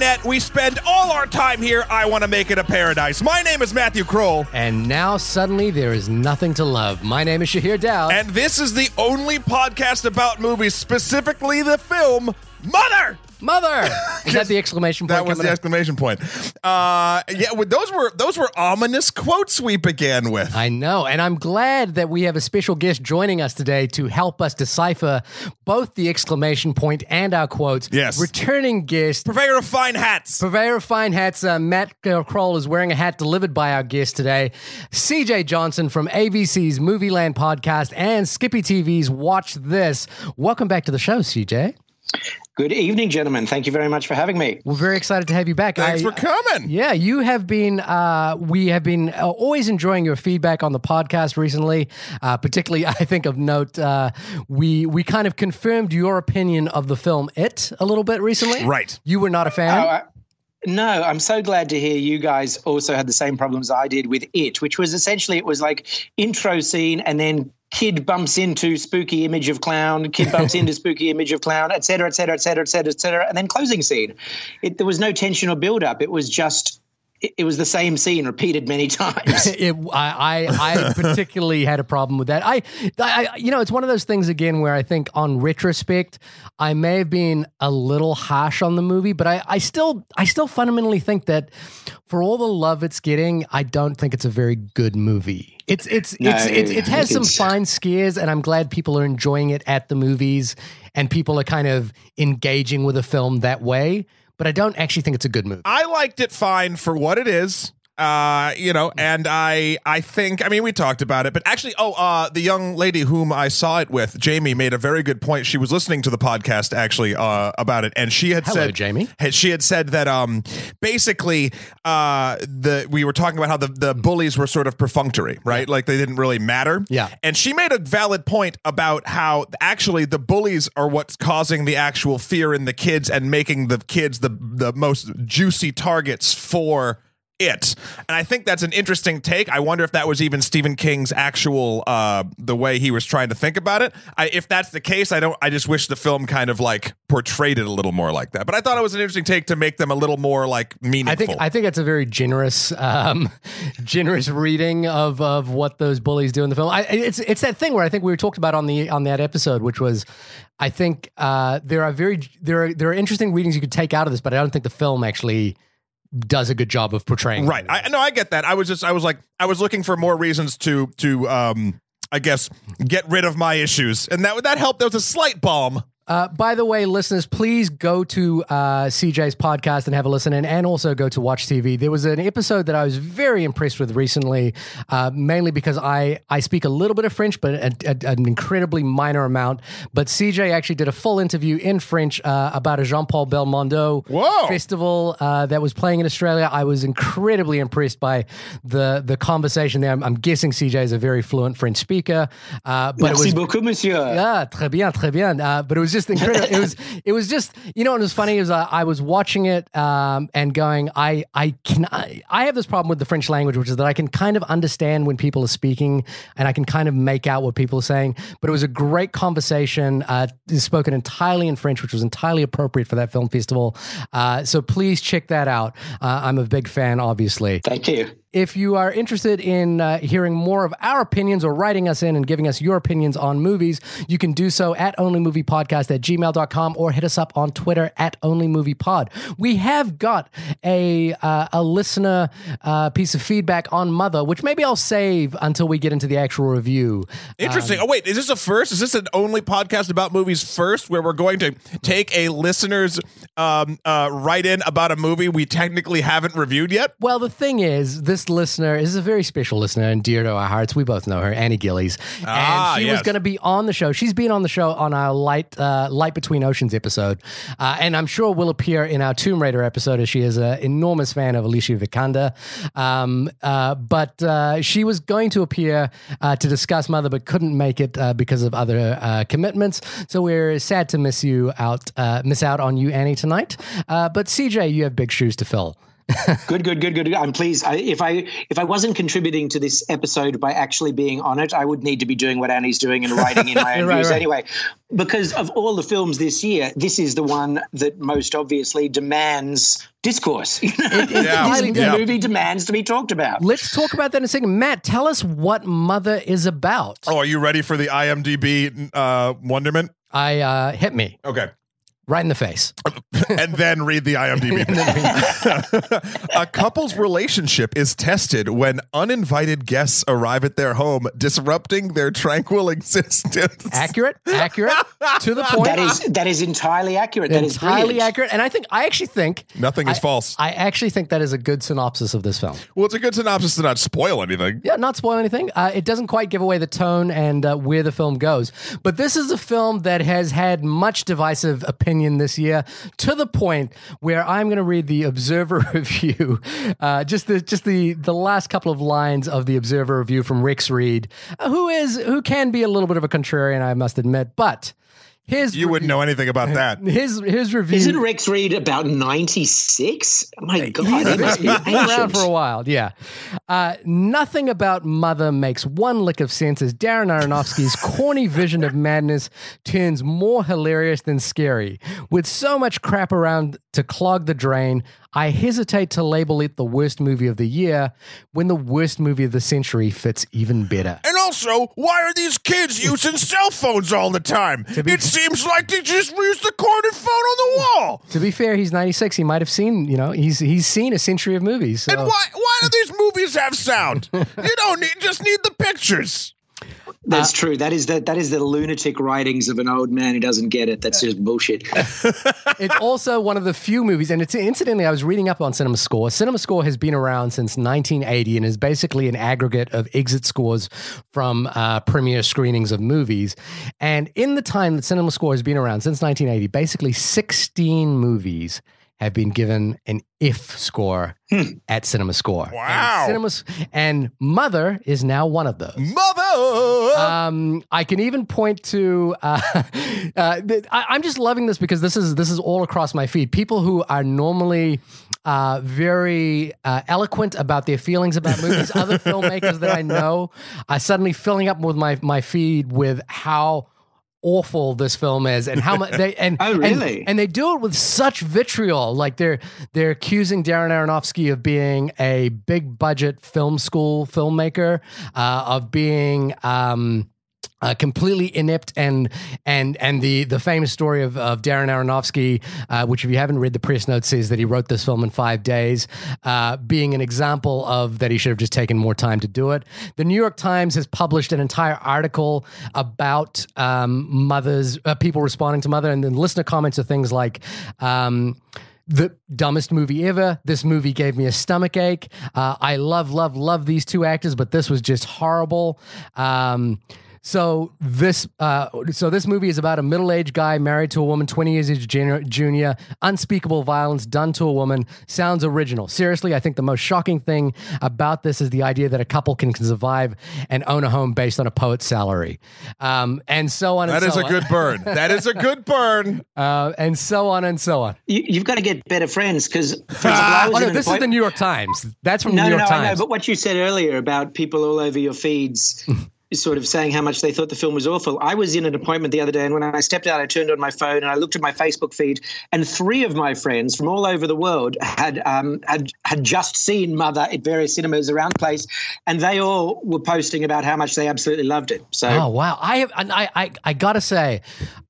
internet, we spend all our time here. I want to make it a paradise. My name is Matthew Kroll. And now suddenly there is nothing to love. My name is Shahir Dowd. And this is the only podcast about movies, specifically the film Mother. Mother! Is that the exclamation point? That was the up? exclamation point. Uh, yeah, those were those were ominous quotes we began with. I know, and I'm glad that we have a special guest joining us today to help us decipher both the exclamation point and our quotes. Yes. Returning guest, Purveyor of fine hats. Purveyor of Fine Hats, uh, Matt Kroll is wearing a hat delivered by our guest today. CJ Johnson from ABC's Movieland podcast and Skippy TV's Watch This. Welcome back to the show, CJ. Good evening, gentlemen. Thank you very much for having me. We're very excited to have you back. Thanks I- for coming. Yeah, you have been. Uh, we have been uh, always enjoying your feedback on the podcast recently. Uh, particularly, I think of note, uh, we we kind of confirmed your opinion of the film It a little bit recently. Right. You were not a fan. Oh, I- no, I'm so glad to hear you guys also had the same problems I did with it, which was essentially it was like intro scene and then kid bumps into spooky image of clown, kid bumps into spooky image of clown, et cetera, et cetera, et cetera, et cetera, et cetera, and then closing scene. It, there was no tension or build up. It was just it, was the same scene repeated many times. it, I, I, I particularly had a problem with that. I, I, you know, it's one of those things again where I think on retrospect, I may have been a little harsh on the movie, but I, I still, I still fundamentally think that for all the love it's getting, I don't think it's a very good movie. It's, it's, No, it's, it's, it has some fine scares, and I'm glad people are enjoying it at the movies, and people are kind of engaging with a film that way. But I don't actually think it's a good movie. I liked it fine for what it is. Uh, you know, and I I think I mean we talked about it, but actually, oh, uh, the young lady whom I saw it with, Jamie, made a very good point. She was listening to the podcast actually uh, about it, and she had Hello, said, Jamie. had- she had said that um basically uh the we were talking about how the the bullies were sort of perfunctory, right? Like they didn't really matter. Yeah. And she made a valid point about how actually the bullies are what's causing the actual fear in the kids and making the kids the the most juicy targets for it. And I think that's an interesting take. I wonder if that was even Stephen King's actual uh the way he was trying to think about it. I, if that's the case, I don't I just wish the film kind of like portrayed it a little more like that. But I thought it was an interesting take to make them a little more like meaningful. I think I think it's a very generous, um, generous reading of of what those bullies do in the film. I, it's it's that thing where I think we were talked about on the on that episode, which was, I think uh, there are very there are there are interesting readings you could take out of this, but I don't think the film actually does a good job of portraying. Right. I no, I get that. I was just I was like I was looking for more reasons to to um I guess get rid of my issues. And that that helped. There was a slight balm. Uh, by the way, listeners, please go to uh, CJ's podcast and have a listen, and, and also go to Watch TV. There was an episode that I was very impressed with recently, uh, mainly because I, I speak a little bit of French, but a, a- an incredibly minor amount. But CJ actually did a full interview in French uh, about a Jean Paul Belmondo Whoa. festival uh, that was playing in Australia. I was incredibly impressed by the the conversation there. I'm, I'm guessing CJ is a very fluent French speaker, uh, but Merci it was beaucoup, monsieur. yeah, très bien, très bien. Uh, but it was just incredible. it was, it was just, you know, what was funny is uh, I was watching it um, and going, I, I can, I, I have this problem with the French language, which is that I can kind of understand when people are speaking and I can kind of make out what people are saying. But it was a great conversation, uh, spoken entirely in French, which was entirely appropriate for that film festival. Uh, so please check that out. Uh, I'm a big fan, obviously. Thank you. If you are interested in uh, hearing more of our opinions or writing us in and giving us your opinions on movies, you can do so at onlymoviepodcast at gmail.com or hit us up on Twitter at onlymoviepod. We have got a, uh, a listener uh, piece of feedback on Mother, which maybe I'll save until we get into the actual review. Interesting. oh wait, is this a first? Is this an only podcast about movies first, where we're going to take a listener's um, uh, write in about a movie we technically haven't reviewed yet? Well, the thing is, this listener is a very special listener and dear to our hearts. We both know her, Annie Gillies, Ah, and she was going to be on the show. She's been on the show on our light, uh, light between oceans episode, uh, and I'm sure will appear in our Tomb Raider episode as she is an enormous fan of Alicia Vikander. Um, uh, but uh, she was going to appear uh, to discuss Mother, but couldn't make it uh, because of other uh, commitments. So we're sad to miss you out, uh, miss out on you, Annie, tonight. Uh, but CJ, you have big shoes to fill good, good, good, good. I'm pleased. I, if I if I wasn't contributing to this episode by actually being on it, I would need to be doing what Annie's doing and writing in my own Right, views right. anyway. Because of all the films this year, this is the one that most obviously demands discourse. You know? it's Yeah. entirely the Yeah. movie demands to be talked about. Let's talk about that in a second. Matt, tell us what Mother is about. Oh, are you ready for the IMDb uh, wonderment? I uh, hit me Okay. right in the face. and then read the IMDb. a couple's relationship is tested when uninvited guests arrive at their home, disrupting their tranquil existence. Accurate, accurate, to the point. That is that is entirely accurate. That is entirely brilliant. accurate. And I think I actually think Nothing is I- false. I actually think that is a good synopsis of this film. well, it's a good synopsis to not spoil anything. Yeah, not spoil anything. Uh, it doesn't quite give away the tone and uh, where the film goes. But this is a film that has had much divisive opinion this year, to the point where I'm going to read the Observer review, uh, just the just the the last couple of lines of the Observer review from Rex Reed, uh, who is who can be a little bit of a contrarian, I must admit, but. His You wouldn't know anything about that. his his review. Isn't Rex Reed about 96? Oh my God. He's he been, must be he's been around for a while, yeah. Uh, nothing about Mother makes one lick of sense as Darren Aronofsky's corny vision of madness turns more hilarious than scary. With so much crap around to clog the drain, I hesitate to label it the worst movie of the year when the worst movie of the century fits even better. And also, why are these kids using cell phones all the time? It seems like they just use the corded phone on the wall. To be fair, he's 96. He might have seen, you know, he's he's seen a century of movies. So. And why why do these movies have sound? You don't need just need the pictures. That's true. That is the that is the lunatic writings of an old man who doesn't get it. That's just bullshit. it's also one of the few movies, and it's incidentally, I was reading up on CinemaScore. Cinema Score has been around since 1980 and is basically an aggregate of exit scores from uh, premiere screenings of movies. And in the time that CinemaScore has been around since 1980, basically 16 movies have been given an if score at CinemaScore. Wow. And, Cinema, and Mother is now one of those. Mother. Um, I can even point to. Uh, uh, I, I'm just loving this because this is this is all across my feed. People who are normally uh, very uh, eloquent about their feelings about movies, other filmmakers that I know, are suddenly filling up with my my feed with how awful this film is and how much they and Oh, and- really? and, they do it with such vitriol like they're they're accusing Darren Aronofsky of being a big budget film school filmmaker uh, of being um uh, completely inept and and and the the famous story of, of Darren Aronofsky, uh, which if you haven't read the press note, says that he wrote this film in five days, uh, being an example of that he should have just taken more time to do it. The New York Times has published an entire article about um, mothers, uh, people responding to mother, and then listener comments are things like. Um, the dumbest movie ever. This movie gave me a stomach ache. Uh, I love, love, love these two actors, but this was just horrible. Um, so this, uh, so this movie is about a middle-aged guy married to a woman, twenty years his junior, junior. Unspeakable violence done to a woman. Sounds original. Seriously, I think the most shocking thing about this is the idea that a couple can survive and own a home based on a poet's salary, um, and so on. that and is so a on. good burn. That is a good burn. uh, and so on and so on. You, you've got to get better friends because, for example, I was Oh no, this is the New York Times. That's from No, the New no, York no, I know. But what you said earlier about people all over your feeds. Sort of saying how much they thought the film was awful. I was in an appointment the other day, and when I stepped out, I turned on my phone and I looked at my Facebook feed, and three of my friends from all over the world had um, had had just seen Mother at various cinemas around the place, and they all were posting about how much they absolutely loved it. So Oh wow! I have, and I, I, I gotta say,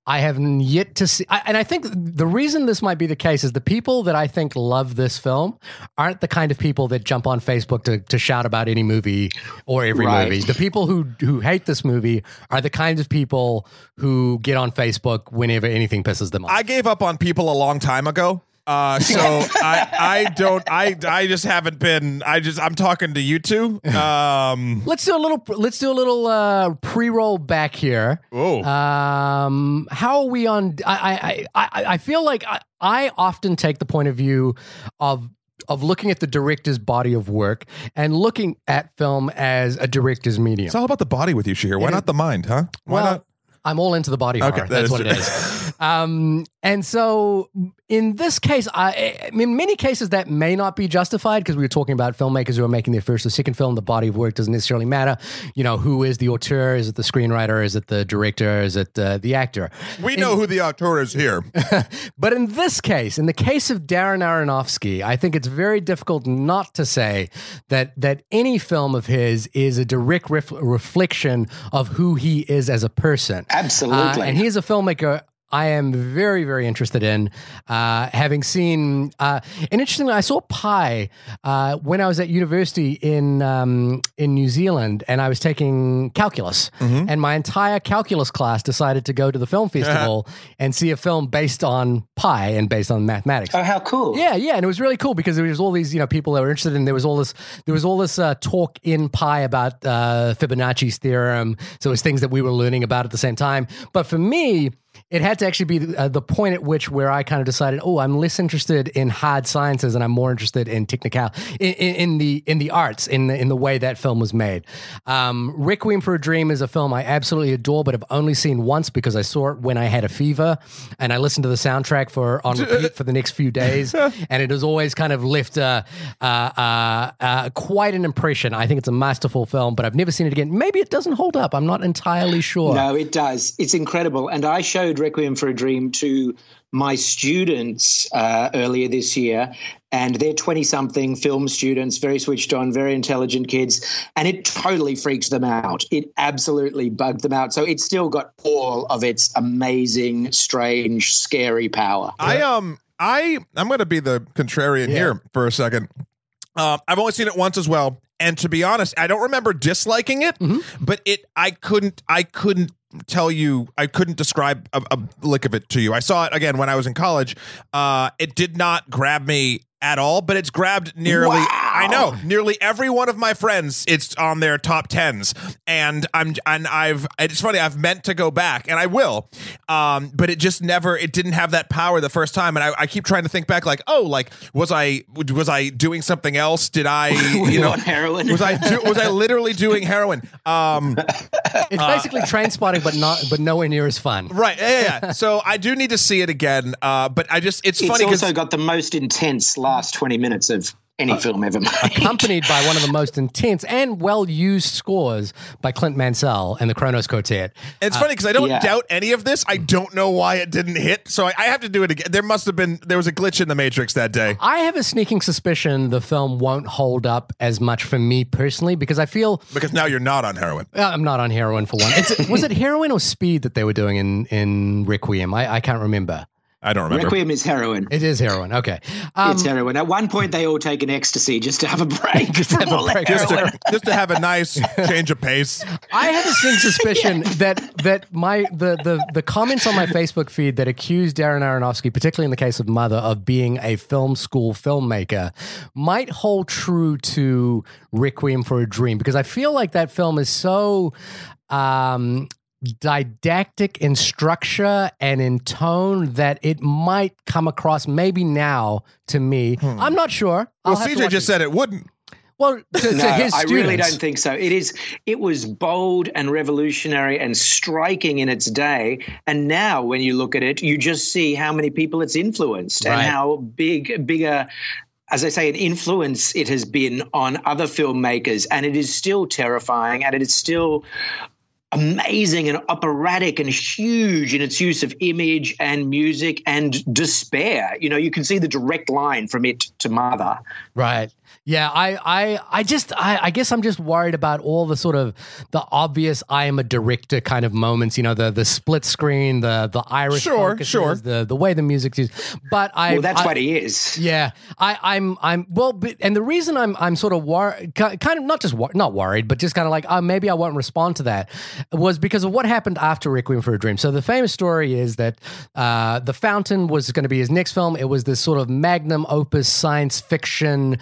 I have yet to see, I, and I think the reason this might be the case is the people that I think love this film aren't the kind of people that jump on Facebook to, to shout about any movie or every Right. movie. The people who who hate this movie are the kinds of people who get on Facebook whenever anything pisses them off. I gave up on people a long time ago. Uh, so I I don't I I just haven't been I just I'm talking to you two. Um Let's do a little. Let's do a little uh, pre-roll back here. Oh. Um, how are we on? I I I, I feel like I, I often take the point of view of of looking at the director's body of work and looking at film as a director's medium. it's all about the body with you, Shahir. Why not the mind, huh? Why well, not? I'm all into the body Okay, horror. that That's what it true. is. Um, And so, in this case, I, in many cases, that may not be justified because we were talking about filmmakers who are making their first or second film. The body of work doesn't necessarily matter. You know, who is the auteur? Is it the screenwriter? Is it the director? Is it uh, the actor? We know who the auteur is here. But in this case, in the case of Darren Aronofsky, I think it's very difficult not to say that that any film of his is a direct ref- reflection of who he is as a person. Absolutely. Uh, and he is a filmmaker I am very, very interested in. Uh, having seen, uh, and interestingly, I saw Pi uh, when I was at university in um, in New Zealand, and I was taking calculus, and my entire calculus class decided to go to the film festival and see a film based on Pi and based on mathematics. oh, how cool. Yeah, yeah, and it was really cool because there was all these, you know, people that were interested and There was all this, there was all this uh, talk in Pi about uh, Fibonacci's theorem. So it was things that we were learning about at the same time. But for me, it had to actually be uh, the point at which where I kind of decided, oh, I'm less interested in hard sciences and I'm more interested in technical in, in, in the in the arts in the, in the way that film was made. Um, Requiem for a Dream is a film I absolutely adore, but have only seen once because I saw it when I had a fever and I listened to the soundtrack for on repeat for the next few days, and it has always kind of left uh, uh, uh, uh, quite an impression. I think it's a masterful film, but I've never seen it again. Maybe it doesn't hold up. I'm not entirely sure. No, it does. It's incredible. And I showed Requiem for a Dream to my students uh, earlier this year, and they're 20 something film students, very switched on, very intelligent kids, and it totally freaked them out. It absolutely bugged them out. So it's still got all of its amazing, strange, scary power. I um I I'm gonna be the contrarian here for a second. Uh, I've only seen it once as well, and to be honest, I don't remember disliking it, but it I couldn't I couldn't tell you I couldn't describe a, a lick of it to you. I saw it again when I was in college. Uh, it did not grab me at all, but it's grabbed nearly I know nearly every one of my friends. It's on their top tens, and I'm and I've it's funny I've meant to go back and I will, um, but it just never it didn't have that power the first time, and I, I keep trying to think back like oh like was I was I doing something else? Did I you know heroin? was I do, was I literally doing heroin? Um, It's basically train spotting, but not but nowhere near as fun. right, yeah, yeah, yeah. So I do need to see it again, uh, but I just it's, It's funny because also got the most intense last 20 minutes of any film ever made. accompanied by one of the most intense and well used scores by Clint Mansell and the Kronos Quartet. It's funny because I don't yeah. doubt any of this. I don't know why it didn't hit, so I, I have to do it again. There must have been there was a glitch in the Matrix that day. I have a sneaking suspicion the film won't hold up as much for me personally because I feel Because now you're not on heroin. uh, I'm not on heroin for one. It's, was it heroin or speed that they were doing in in Requiem? I, I can't remember. I don't remember. Requiem is heroin. It is heroin. Okay. Um, it's heroin. At one point, they all take an ecstasy just to have a break. Just have a break. Just to, just to have a nice change of pace. I have a sneaking suspicion that that my the, the the comments on my Facebook feed that accuse Darren Aronofsky, particularly in the case of Mother, of being a film school filmmaker, might hold true to Requiem for a Dream because I feel like that film is so. Um, didactic in structure and in tone that it might come across maybe now to me. Hmm. I'm not sure. I'll Well, have CJ just it. said it wouldn't. well to, to No, his I students. really don't think so. It is. It was bold and revolutionary and striking in its day. And now, when you look at it, you just see how many people it's influenced Right. and how big, bigger. As I say, an influence it has been on other filmmakers, and it is still terrifying, and it is still amazing and operatic and huge in its use of image and music and despair. You know, you can see the direct line from it to Mother. Right. Yeah, I, I, I just, I, I guess I'm just worried about all the sort of the obvious I am a director kind of moments. You know, the the split screen, the the Irish, Sure, focuses, sure. the the way the music's used. But I, Well, that's I- what he is. yeah, I, I'm, I'm well, but, and the reason I'm, I'm sort of worried, kind of not just wor- not worried, but just kind of like, oh, maybe I won't respond to that, was because of what happened after Requiem for a Dream. So the famous story is that uh, the Fountain was going to be his next film. It was this sort of magnum opus science fiction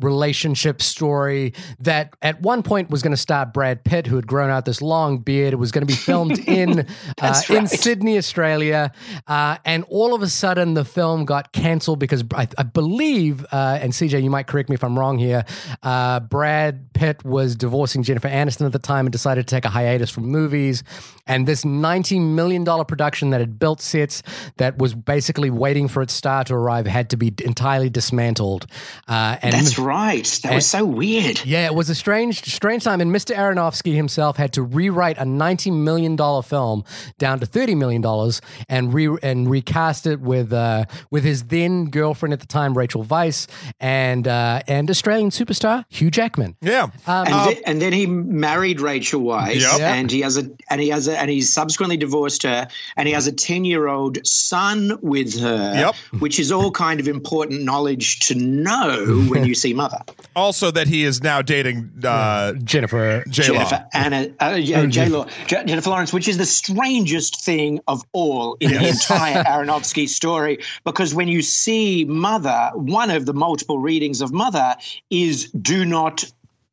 relationship story that at one point was going to star Brad Pitt, who had grown out this long beard. It was going to be filmed in uh, That's in. Sydney, Australia, uh, and all of a sudden the film got cancelled because I, I believe, uh, and CJ, you might correct me if I'm wrong here. Uh, Brad Pitt was divorcing Jennifer Aniston at the time and decided to take a hiatus from through movies. And this $90 million production that had built sets that was basically waiting for its star to arrive had to be entirely dismantled. Uh, and That's right. That was so weird. yeah, it was a strange, strange time, and Mr. Aronofsky himself had to rewrite a ninety million dollar film down to thirty million dollars and re and recast it with uh, with his then girlfriend at the time, Rachel Weisz, and uh, and Australian superstar Hugh Jackman. Yeah. Um, And, then, and then he married Rachel Weisz, Yep. And he has a and he has a and he's subsequently divorced her, and he has a ten year old son with her, Yep. which is all kind of important knowledge to know when you see Mother. Also, that he is now dating uh, Jennifer. J Law. Jennifer Anna, uh, yeah, J Law, Je- Jennifer Lawrence, which is the strangest thing of all in the entire Aronofsky story. Because when you see Mother, one of the multiple readings of Mother is do not.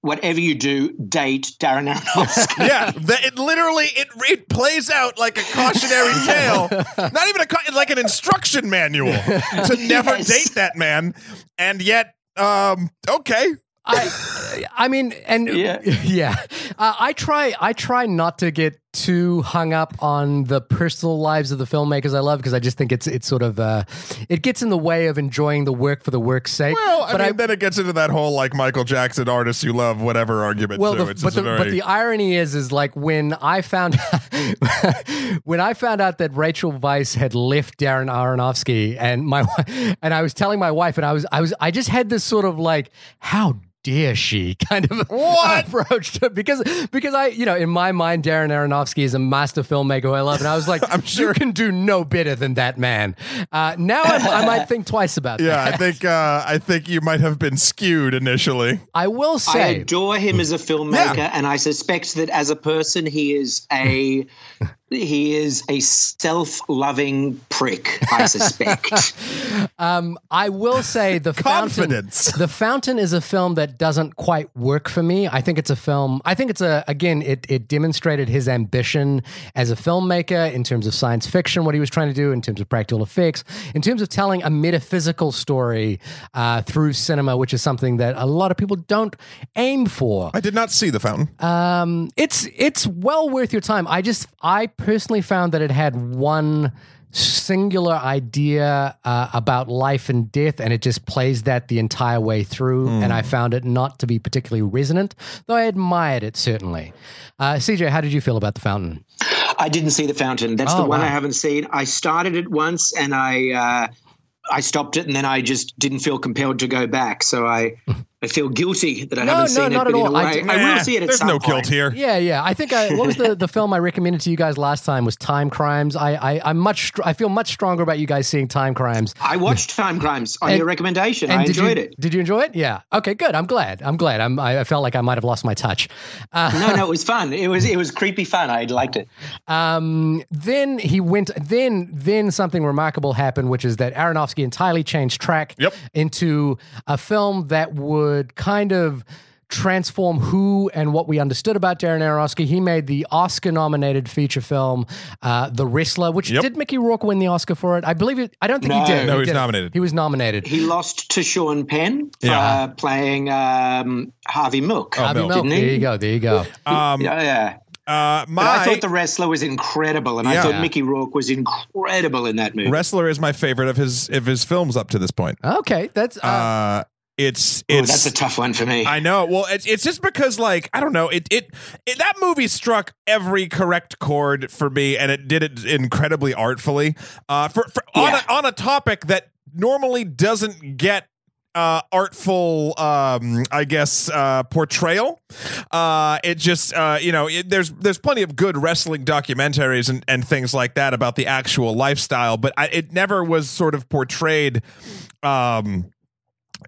Whatever you do, date Darren Aronofsky. yeah, that it literally it it plays out like a cautionary tale, not even a like an instruction manual to never Yes. date that man, and yet, um, okay, I, I mean, and yeah, Yeah. Uh, I try. I try not to get too hung up on the personal lives of the filmmakers I love because I just think it's it's sort of uh, it gets in the way of enjoying the work for the work's sake. well, I but mean, then it gets into that whole like Michael Jackson artists you love, whatever argument. well, too. the, it's but the, very, but the irony is, is like when I found when I found out that Rachel Weisz had left Darren Aronofsky, and my and I was telling my wife, and I was I was I just had this sort of like how dare she kind of What? approach to because because I you know in my mind Darren Aronofsky is a master filmmaker who I love, and I was like, I'm sure. you can do no better than that man. Uh, now I, I might think twice about yeah, that. I think uh, I think you might have been skewed initially. I will say I say. adore him as a filmmaker, Yeah. and I suspect that as a person, he is a he is a self-loving prick. I suspect. I will say the Confidence. Fountain, the Fountain is a film that doesn't quite work for me. I think it's a film. I think it's a again. It it demonstrated his ambition as a filmmaker in terms of science fiction, what he was trying to do in terms of practical effects, in terms of telling a metaphysical story uh, through cinema, which is something that a lot of people don't aim for. I did not see the fountain. Um, it's it's well worth your time. I just I personally found that it had one singular idea uh, about life and death, and it just plays that the entire way through. And I found it not to be particularly resonant, though I admired it certainly. Uh, CJ, how did you feel about the fountain? I didn't see the fountain. That's Oh, the one wow. I haven't seen. I started it once, and I uh, I stopped it, and then I just didn't feel compelled to go back. So I I feel guilty that I No, haven't no, seen not it. at But in all. a I way, d- I, Nah, will see it at There's some no point. guilt here. Yeah, yeah. I think I, what was the, the film I recommended to you guys last time was Timecrimes. I, I I'm much str- I feel much stronger about you guys seeing Timecrimes. I watched Timecrimes on And- your recommendation. And I did enjoyed you, it. Did you enjoy it? Yeah. Okay, good. I'm glad. I'm glad. I'm, I I felt like I might have lost my touch. Uh, No, no, it was fun. It was it was creepy fun. I liked it. um, then he went. Then then something remarkable happened, which is that Aronofsky entirely changed track Yep. into a film that would kind of transform who and what we understood about Darren Aronofsky. He made the Oscar-nominated feature film uh, The Wrestler, which Yep. did Mickey Rourke win the Oscar for it? I believe it. I don't think he did. No, he was didn't. nominated. He was nominated. He lost to Sean Penn for Yeah. uh, playing um, Harvey Milk. Harvey Milk. Milk. Didn't he? There you go. There you go. Um, yeah, yeah. uh, my I thought the wrestler was incredible, and Yeah. I thought Mickey Rourke was incredible in that movie. wrestler is my favorite of his of his films up to this point. Okay, that's uh, Uh, it's Ooh, that's a tough one for me. I know. Well, it's, it's just because, like, I don't know. It, it it that movie struck every correct chord for me, and it did it incredibly artfully. Uh, for, for on a, on a topic that normally doesn't get uh artful um i guess uh portrayal uh it just uh you know it, there's there's plenty of good wrestling documentaries and and things like that about the actual lifestyle but I, it never was sort of portrayed um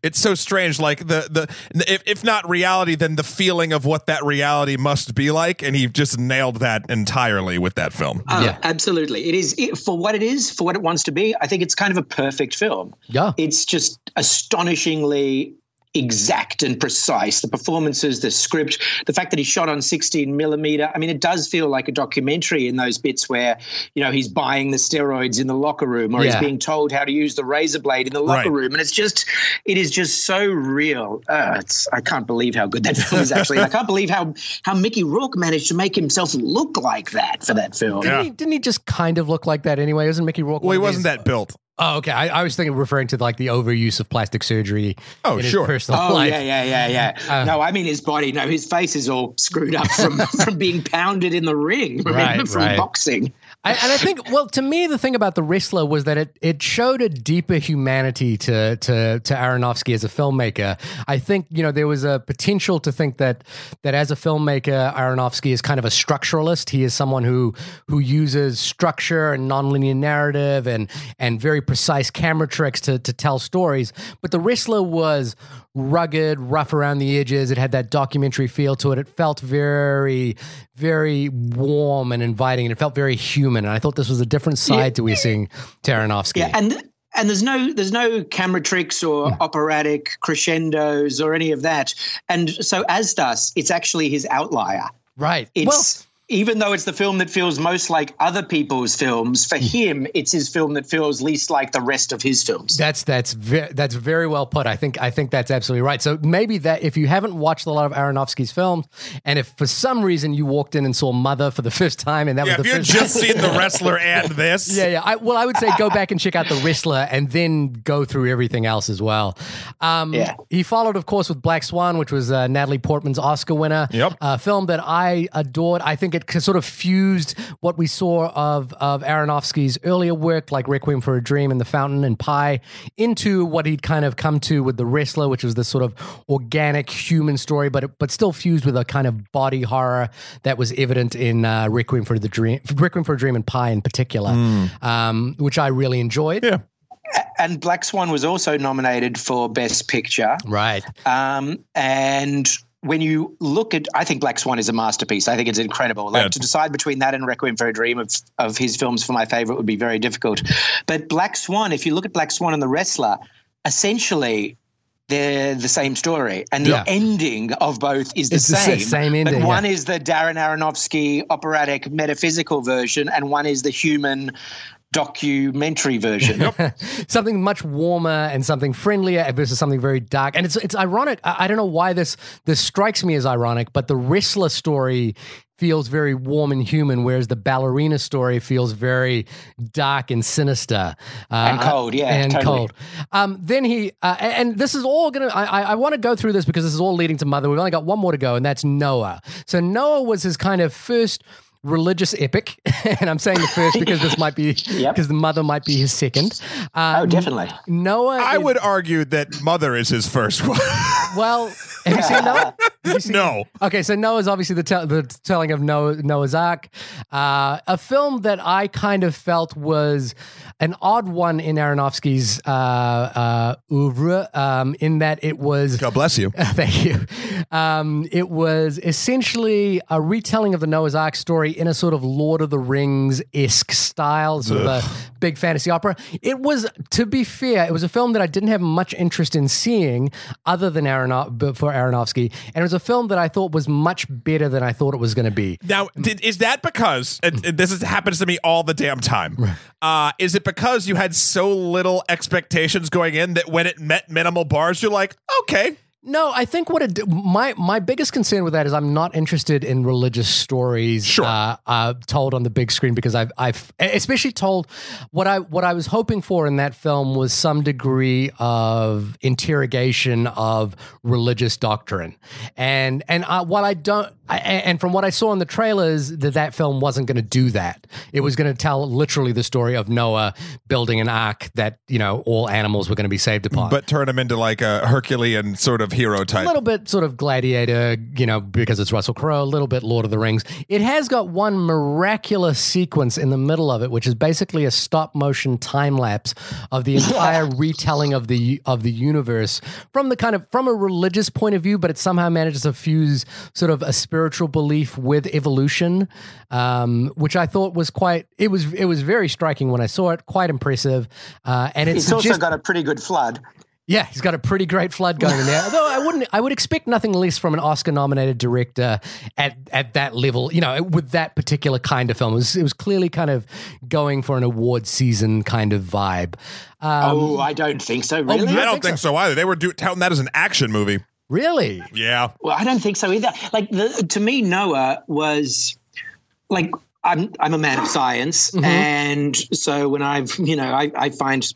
it's so strange like the the if, if not reality then the feeling of what that reality must be like and he just nailed that entirely with that film Oh, Yeah. absolutely. It is it, for what it is, for what it wants to be. I think it's kind of a perfect film. yeah. It's just astonishingly exact and precise. The performances, the script, the fact that he shot on 16 millimeter. I mean, it does feel like a documentary in those bits where, you know, he's buying the steroids in the locker room or Yeah. he's being told how to use the razor blade in the locker Right. room. And it's just, it is just so real. Uh, it's, I can't believe how good that film is actually. I can't believe how, how Mickey Rourke managed to make himself look like that for that film. Didn't, he, didn't he just kind of look like that anyway? Wasn't Mickey Rourke? Well, he wasn't these- that built. Oh, okay. I, I was thinking referring to like the overuse of plastic surgery. Oh, in his sure. personal Oh life. yeah, yeah, yeah, yeah. Uh, no, I mean his body. No, his face is all screwed up from from being pounded in the ring. Remember Right, from right. boxing. I, and I think, well, to me, the thing about the wrestler was that it it showed a deeper humanity to to to Aronofsky as a filmmaker. I think you know there was a potential to think that that as a filmmaker, Aronofsky is kind of a structuralist. He is someone who who uses structure and nonlinear narrative and and very precise camera tricks to to tell stories. But the wrestler was rugged, rough around the edges. It had that documentary feel to it. It felt very, very warm and inviting, and it felt very human. And I thought this was a different side to we seeing Aronofsky. Yeah, and and there's no there's no camera tricks or hmm. operatic crescendos or any of that. And so as thus, it's actually his outlier. right. It's well, even though it's the film that feels most like other people's films, for him, it's his film that feels least like the rest of his films. That's that's ve- that's very well put. I think I think that's absolutely right. So maybe that if you haven't watched a lot of Aronofsky's films, and if for some reason you walked in and saw Mother for the first time, and that Yeah, was if the you had first just seen the wrestler and this, Yeah, yeah. I, well, I would say go back and check out The Wrestler and then go through everything else as well. Um, Yeah. He followed, of course, with Black Swan, which was uh, Natalie Portman's Oscar winner. Yep. A film that I adored. I think it sort of fused what we saw of, of Aronofsky's earlier work, like Requiem for a Dream and The Fountain and Pi, into what he'd kind of come to with The Wrestler, which was this sort of organic human story, but but still fused with a kind of body horror that was evident in uh, Requiem for the Dream, Requiem for a Dream and Pi in particular, um, which I really enjoyed. Yeah. And Black Swan was also nominated for Best Picture. Right. Um, and when you look at, I think Black Swan is a masterpiece. I think it's incredible. Like Yeah. to decide between that and Requiem for a Dream of, of his films for my favorite would be very difficult. But Black Swan, if you look at Black Swan and The Wrestler, essentially they're the same story, and the Yeah. ending of both is the It's same. sa- same ending, But one yeah. is the Darren Aronofsky operatic metaphysical version, and one is the human documentary version. something much warmer and something friendlier versus something very dark. And it's it's ironic. I, I don't know why this this strikes me as ironic, but the wrestler story feels very warm and human, whereas the ballerina story feels very dark and sinister uh, And cold, yeah, and totally. cold. Um, then he uh, and and this is all gonna. I, I, I want to go through this because this is all leading to Mother. We've only got one more to go, and that's Noah. So Noah was his kind of first religious epic, and I'm saying the first because this might be Yep. because the Mother might be his second. Um, Oh, definitely. Noah. I is- would argue that Mother is his first one. Well, have you seen Noah? You seen- no. Okay, so Noah's obviously the, tell the telling of Noah, Noah's Ark, uh, a film that I kind of felt was an odd one in Aronofsky's uh, uh, oeuvre, um, in that it was. God bless you. Thank you. Um, it was essentially a retelling of the Noah's Ark story in a sort of Lord of the Rings esque style, sort of a big fantasy opera. It was, to be fair, it was a film that I didn't have much interest in seeing other than Aronof- for Aronofsky. And it was a film that I thought was much better than I thought it was going to be. Now, did, is that because and, and this is, happens to me all the damn time? Uh, is it because you had so little expectations going in that when it met minimal bars, you're like, okay, No, I think what it my my biggest concern with that is I'm not interested in religious stories Sure. uh, uh, told on the big screen because I've I've especially told what I what I was hoping for in that film was some degree of interrogation of religious doctrine, and and uh, what I don't I, and from what I saw in the trailers that that film wasn't going to do that. It was going to tell literally the story of Noah building an ark that you know all animals were going to be saved upon, but turn him into like a Herculean sort of hero type, a little bit sort of gladiator, you know, because it's Russell Crowe, a little bit Lord of the Rings. It has got one miraculous sequence in the middle of it, which is basically a stop motion time lapse of the entire retelling of the of the universe from the kind of from a religious point of view, but it somehow manages to fuse sort of a spiritual belief with evolution, um, which I thought was quite it was it was very striking when I saw it, quite impressive. Uh, and it's, It's also just got a pretty good flood. Yeah, he's got a pretty great flood going in there. Although I wouldn't, I would expect nothing less from an Oscar-nominated director at at that level. You know, with that particular kind of film, it was, it was clearly kind of going for an award season kind of vibe. Um, oh, I don't think so. Really? I don't think so either. They were do- touting that as an action movie. Really? Yeah. Well, I don't think so either. Like the, to me, Noah was like I'm I'm a man of science, Mm-hmm. and so when I've you know I, I find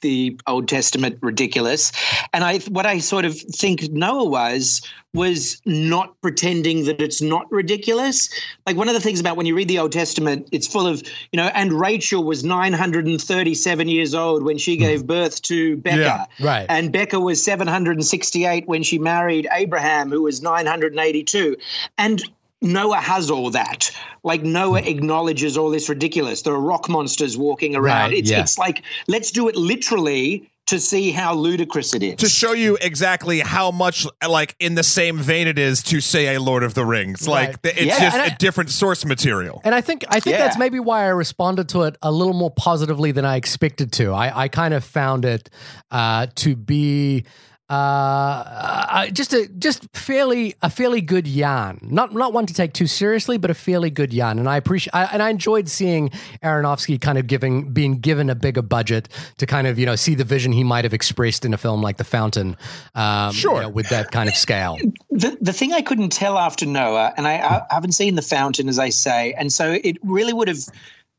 the Old Testament ridiculous, and I what I sort of think Noah was was not pretending that it's not ridiculous. Like one of the things about when you read the Old Testament, it's full of you know, and Rachel was 937 years old when she gave birth to Becca, Yeah, right. and Becca was 768 when she married Abraham, who was 982, and Noah has all that. Like Noah acknowledges all this ridiculous. There are rock monsters walking around. Right, it's yeah. it's like let's do it literally to see how ludicrous it is. To show you exactly how much like in the same vein it is to say a Lord of the Rings. Like Right. th- it's Yeah. just And a I- different source material. And I think I think Yeah. that's maybe why I responded to it a little more positively than I expected to. I, I kind of found it uh, to be uh, uh, just a just fairly a fairly good yarn. Not not one to take too seriously, but a fairly good yarn. And I appreciate I, and I enjoyed seeing Aronofsky kind of giving being given a bigger budget to kind of you know see the vision he might have expressed in a film like The Fountain. Um, you Sure. know, with that kind of scale. the, the thing I couldn't tell after Noah, and I, I haven't seen The Fountain, as I say, and so it really would have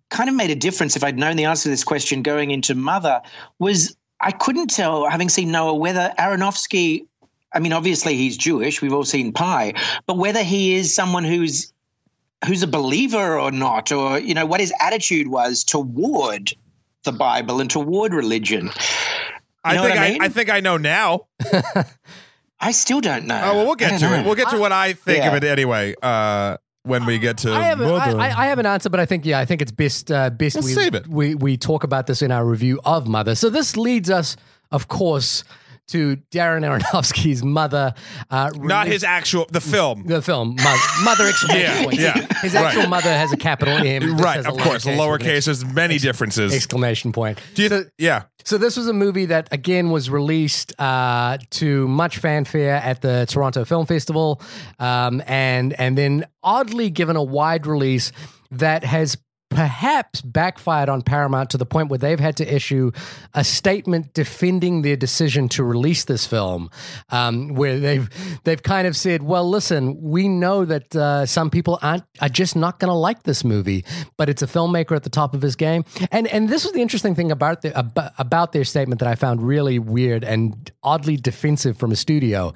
kind of made a difference if I'd known the answer to this question going into Mother, was I couldn't tell, having seen Noah, whether Aronofsky, I mean, obviously he's Jewish, we've all seen Pi, but whether he is someone who's who's a believer or not, or, you know, what his attitude was toward the Bible and toward religion. I know think what I I, mean? I think I know now. I still don't know. Oh well, we'll get to know. it. We'll get to what I think of Yeah. it anyway. Uh, when we get to I have. I, I have an answer, but I think yeah, I think it's best uh, best Let's we, save it. we we talk about this in our review of Mother. So this leads us, of course, to Darren Aronofsky's Mother. Uh, not his actual the film. the film Mother, mother exclamation Yeah, point. yeah, His actual right. mother has a capital M. Right, of course. The lowercase there's many differences. exclamation point. Do you th- yeah. So this was a movie that again was released uh, to much fanfare at the Toronto Film Festival, um, and and then oddly given a wide release that has perhaps backfired on Paramount to the point where they've had to issue a statement defending their decision to release this film, um, where they've they've kind of said, "Well, listen, we know that uh, some people aren't are just not going to like this movie, but it's a filmmaker at the top of his game." And and this was the interesting thing about the, about, about their statement that I found really weird and oddly defensive from a studio.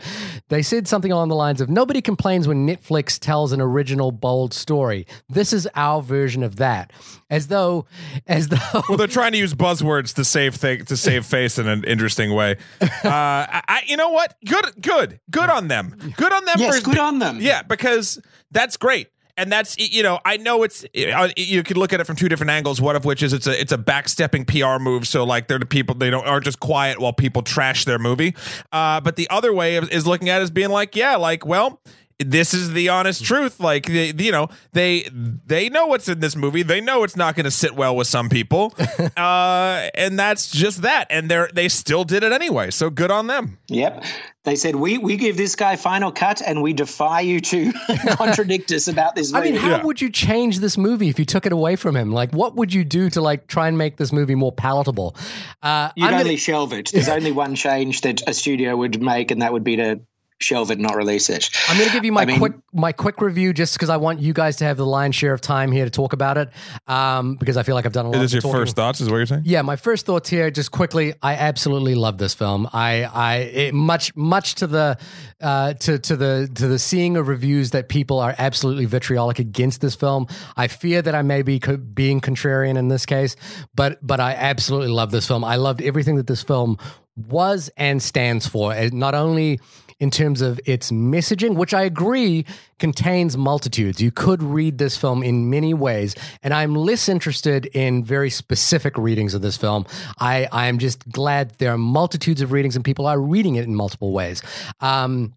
They said something along the lines of, "Nobody complains when Netflix tells an original bold story. This is our version of that." As though, as though, Well, they're trying to use buzzwords to save thing to save face in an interesting way. Uh, I, I, you know what? Good, good, good on them. Good on them. Yes, for, good on them. Yeah, because that's great. And that's you know I know it's uh, you could look at it from two different angles. One of which is it's a it's a backstepping PR move. So like they're the people they don't aren't just quiet while people trash their movie. Uh, but the other way is, is looking at it as being like yeah like well this is the honest truth like they, you know they they know what's in this movie they know it's not going to sit well with some people uh and that's just that and they're they still did it anyway so good on them Yep. They said we we give this guy final cut and we defy you to contradict us about this Movie. I mean, how Yeah. would you change this movie if you took it away from him? Like, what would you do to like try and make this movie more palatable? Uh, You'd I'm only gonna- shelve it. There's only one change that a studio would make, and that would be to shelve it, not release it. I'm going to give you my I mean- quick my quick review just because I want you guys to have the lion's share of time here to talk about it. Um, because I feel like I've done a lot. is of this your talking. first thoughts is what you're saying Yeah, my first thoughts here, just quickly. I absolutely love this film. I, I, it, much, much to the, uh, to to the to the seeing of reviews that people are absolutely vitriolic against this film. I fear that I may be co- being contrarian in this case, but but I absolutely love this film. I loved everything that this film was and stands for. And Not only in terms of its messaging, which I agree contains multitudes. You could read this film in many ways, and I'm less interested in very specific readings of this film. I, I am just glad there are multitudes of readings and people are reading it in multiple ways. Um,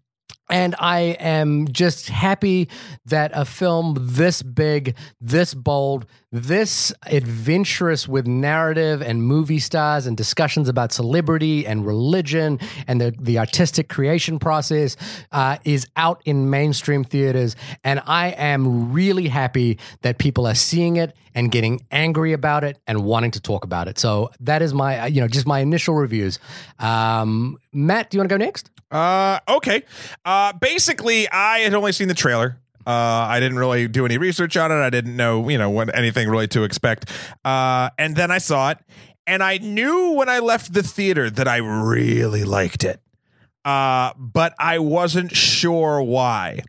And I am just happy that a film this big, this bold, this adventurous with narrative and movie stars and discussions about celebrity and religion and the, the artistic creation process uh, is out in mainstream theaters. And I am really happy that people are seeing it and getting angry about it and wanting to talk about it. So that is my, uh, you know, just my initial reviews. Um, Matt, do you want to go next? Uh, okay. Uh, basically, I had only seen the trailer. Uh, I didn't really do any research on it. I didn't know, you know, what anything really to expect. Uh, and then I saw it, and I knew when I left the theater that I really liked it. Uh, but I wasn't sure why.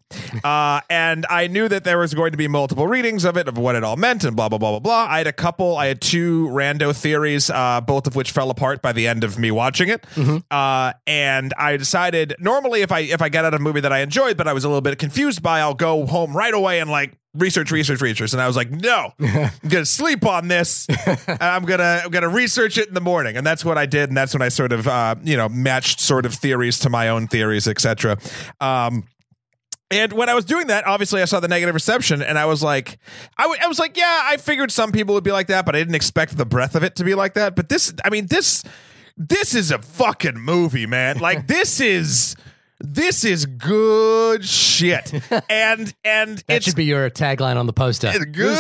Uh, and I knew that there was going to be multiple readings of it, of what it all meant, and blah, blah, blah, blah, blah. I had a couple, I had two rando theories, uh, both of which fell apart by the end of me watching it. Uh, and I decided normally if I if I get out a movie that I enjoyed, but I was a little bit confused by, I'll go home right away and like research, research, research. And I was like, no, I'm gonna sleep on this. and I'm gonna I'm gonna research it in the morning. And that's what I did. And that's when I sort of uh, you know matched sort of theories to my own theories, etc. Um, and when I was doing that, obviously I saw the negative reception, and I was like, I, w- I was like, yeah, I figured some people would be like that, but I didn't expect the breadth of it to be like that. But this, I mean, this, this is a fucking movie, man. Like this is. This is good shit, and and That should be your tagline on the poster. it's good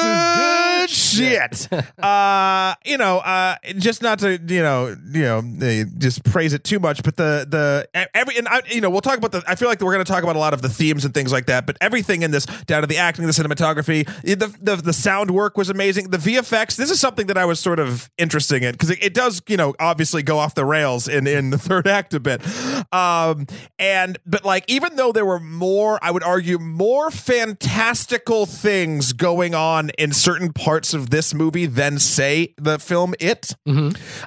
shit. uh, you know, uh, just not to you know, you know, just praise it too much, but the the every and I, you know, we'll talk about the. I feel like we're going to talk about a lot of the themes and things like that, but everything in this, down to the acting, the cinematography, the the, the sound work was amazing. The VFX. This is something that I was sort of interesting in because it, it does, you know, obviously go off the rails in in the third act a bit. Um, and but like even though there were more, I would argue more fantastical things going on in certain parts of this movie than say the film It.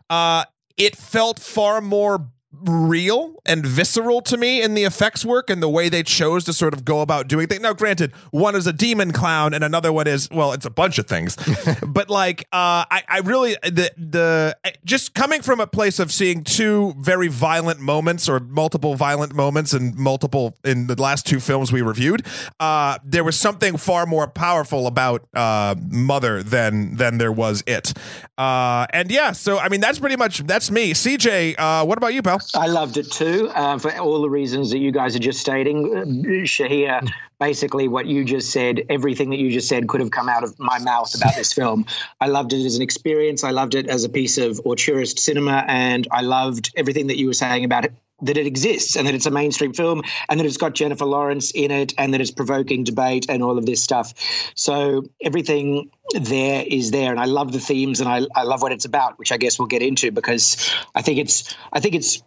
Uh, it felt far more real and visceral to me in the effects work and the way they chose to sort of go about doing things. Now, granted, one is a demon clown and another one is well, it's a bunch of things. but like, uh, I, I really the the just coming from a place of seeing two very violent moments or multiple violent moments and multiple in the last two films we reviewed. Uh, there was something far more powerful about uh, Mother than than there was it. Uh, and yeah, so I mean that's pretty much that's me. CJ, uh, what about you, pal? I loved it too, uh, for all the reasons that you guys are just stating. Uh, Shahir, basically what you just said, everything that you just said could have come out of my mouth about this film. I loved it as an experience. I loved it as a piece of auteurist cinema, and I loved everything that you were saying about it. That it exists and that it's a mainstream film and that it's got Jennifer Lawrence in it and that it's provoking debate and all of this stuff. So everything there is there and I love the themes and I, I love what it's about, which I guess we'll get into because I think it's I think it's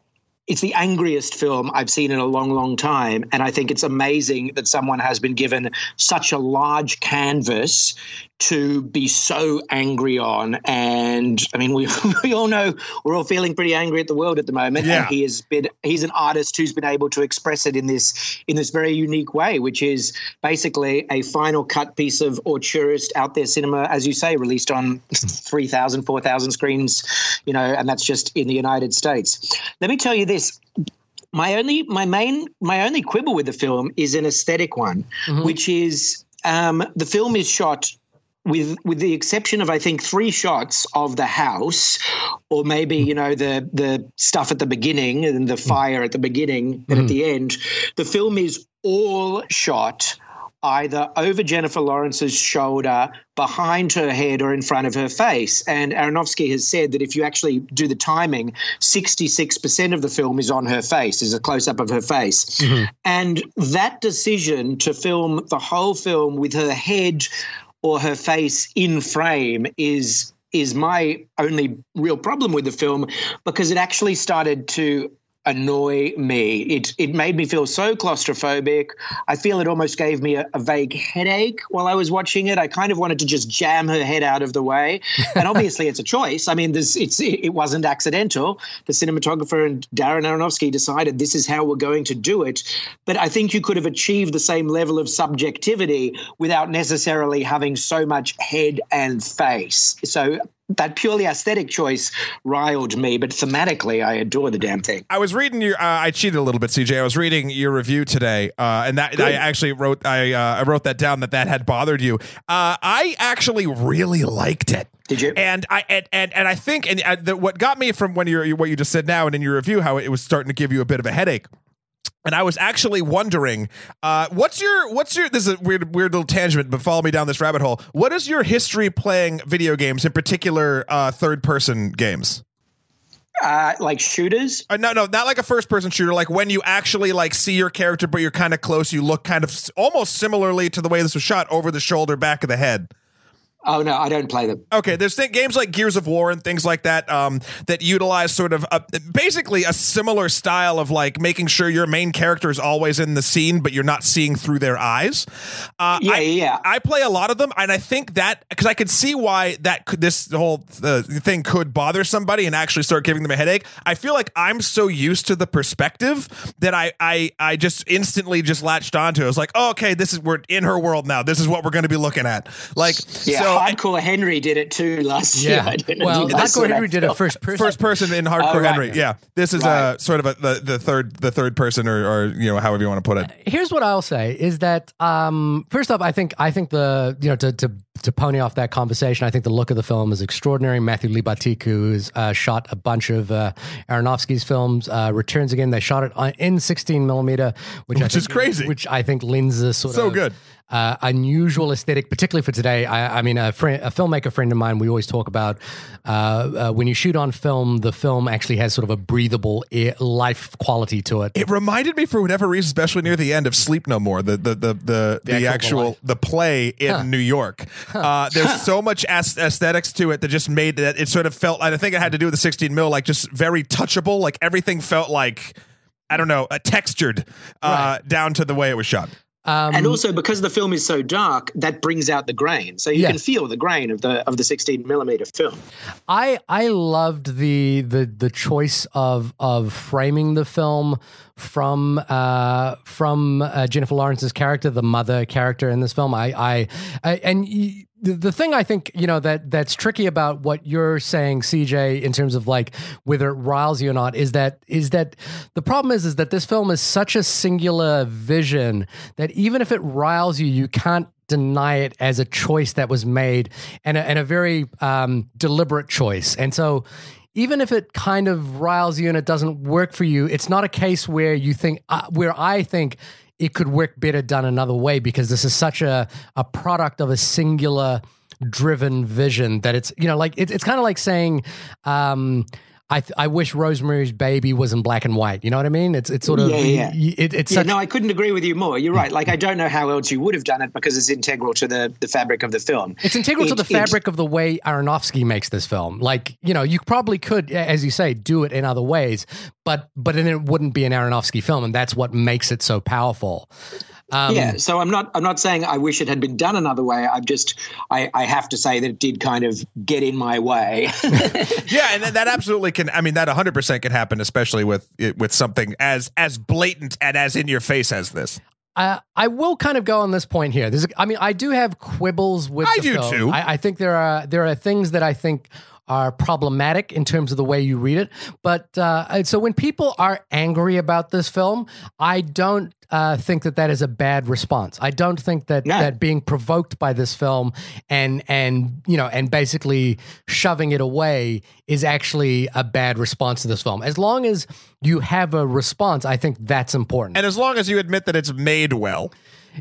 it's the angriest film I've seen in a long, long time. And I think it's amazing that someone has been given such a large canvas to be so angry on. And I mean, we, we all know we're all feeling pretty angry at the world at the moment. Yeah. And he has been he's an artist who's been able to express it in this in this very unique way, which is basically a final cut piece of auteurist out there cinema, as you say, released on 3,000, 4,000 screens, you know, and that's just in the United States. Let me tell you this. My only my main my only quibble with the film is an aesthetic one, mm-hmm. which is um, the film is shot with with the exception of I think three shots of the house, or maybe mm-hmm. you know the the stuff at the beginning and the mm-hmm. fire at the beginning and at the end. The film is all shot either over Jennifer Lawrence's shoulder, behind her head, or in front of her face. And Aronofsky has said that if you actually do the timing, 66% of the film is on her face, is a close up of her face. Mm-hmm. And that decision to film the whole film with her head or her face in frame is is my only real problem with the film because it actually started to annoy me. It it made me feel so claustrophobic. I feel it almost gave me a, a vague headache while I was watching it. I kind of wanted to just jam her head out of the way. And obviously, it's a choice. I mean, this it's it wasn't accidental. The cinematographer and Darren Aronofsky decided this is how we're going to do it. But I think you could have achieved the same level of subjectivity without necessarily having so much head and face. So that purely aesthetic choice riled me, but thematically, I adore the damn thing. I was reading your. Uh, I cheated a little bit, CJ. I was reading your review today, uh, and that I actually wrote. I uh, I wrote that down that that had bothered you. Uh, I actually really liked it. Did you? And I and and, and I think and uh, the, what got me from when you what you just said now and in your review how it was starting to give you a bit of a headache. And I was actually wondering, uh, what's your what's your this is a weird weird little tangent, but follow me down this rabbit hole. What is your history playing video games, in particular uh, third person games? Uh, like shooters? Uh, no, no, not like a first person shooter. Like when you actually like see your character, but you're kind of close. You look kind of s- almost similarly to the way this was shot, over the shoulder, back of the head. Oh no, I don't play them. Okay, there's th- games like Gears of War and things like that um, that utilize sort of a, basically a similar style of like making sure your main character is always in the scene, but you're not seeing through their eyes. Uh, Yeah, I, yeah. I play a lot of them, and I think that because I could see why that could, this whole uh, thing could bother somebody and actually start giving them a headache. I feel like I'm so used to the perspective that I I I just instantly just latched onto. it. I was like, oh, okay, this is we're in her world now. This is what we're going to be looking at. Like, Yeah, so Hardcore Henry did it too last year. I don't Well, if you guys saw Hardcore Henry did it first person. first person in hardcore Oh, right. Henry. Yeah, this is uh Right. sort of a, the the third the third person or or you know however you want to put it. here's what I'll say is that um, first off, I think I think the you know to to to pony off that conversation, I think the look of the film is extraordinary. Matthew Libatique, who's uh, shot a bunch of uh, Aronofsky's films, uh, returns again. They shot it on, in 16 millimeter, which, I Which is crazy. Which I think lends a sort So of good. uh, unusual aesthetic, particularly for today. I, I mean, a, friend, a filmmaker friend of mine, we always talk about uh, uh, when you shoot on film, the film actually has sort of a breathable air, life quality to it. It reminded me for whatever reason, especially near the end of Sleep No More, the the the the, the, actual actual the play in New York. Uh, there's so much aesthetics to it that just made that it sort of felt. I think it had to do with the 16 mil, like just very touchable. Like everything felt like. I don't know, uh, textured uh, down to the way it was shot. Um, and also because the film is so dark, that brings out the grain. So you Yeah. can feel the grain of the of the 16 millimeter film. I I loved the the the choice of of framing the film from uh from uh, Jennifer Lawrence's character, the mother character in this film. I I, I and. Y- the, thing I think you know that that's tricky about what you're saying, CJ, in terms of like whether it riles you or not, is that is that the problem is is that this film is such a singular vision that even if it riles you, you can't deny it as a choice that was made and a, and a very um, deliberate choice. And so, even if it kind of riles you and it doesn't work for you, it's not a case where you think, uh, where I think it could work better done another way because this is such a, a product of a singular driven vision that it's, you know, like it, it's kind of like saying, um, I, th- I wish Rosemary's Baby was in black and white. You know what I mean? It's it's sort of Yeah, yeah. It, it's Yeah, such no, I couldn't agree with you more. You're right. Like I don't know how else you would have done it because it's integral to the the fabric of the film. It's integral to the it- fabric of the way Aronofsky makes this film. Like, you know, you probably could, as you say, do it in other ways, but but then it wouldn't be an Aronofsky film, and that's what makes it so powerful. Um, yeah, so I'm not. I'm not saying I wish it had been done another way. I'm just. I, I have to say that it did kind of get in my way. Yeah, and that absolutely can. I mean, that 100 percent can happen, especially with with something as as blatant and as in your face as this. Uh, I will kind of go on this point here. There's, a, I mean, I do have quibbles with. I the do film. too. I, I think there are there are things that I think are problematic in terms of the way you read it. But uh, so when people are angry about this film, I don't uh, think that that is a bad response. I don't think that No. that being provoked by this film and and you know and basically shoving it away is actually a bad response to this film. As long as you have a response, I think that's important. And as long as you admit that it's made well,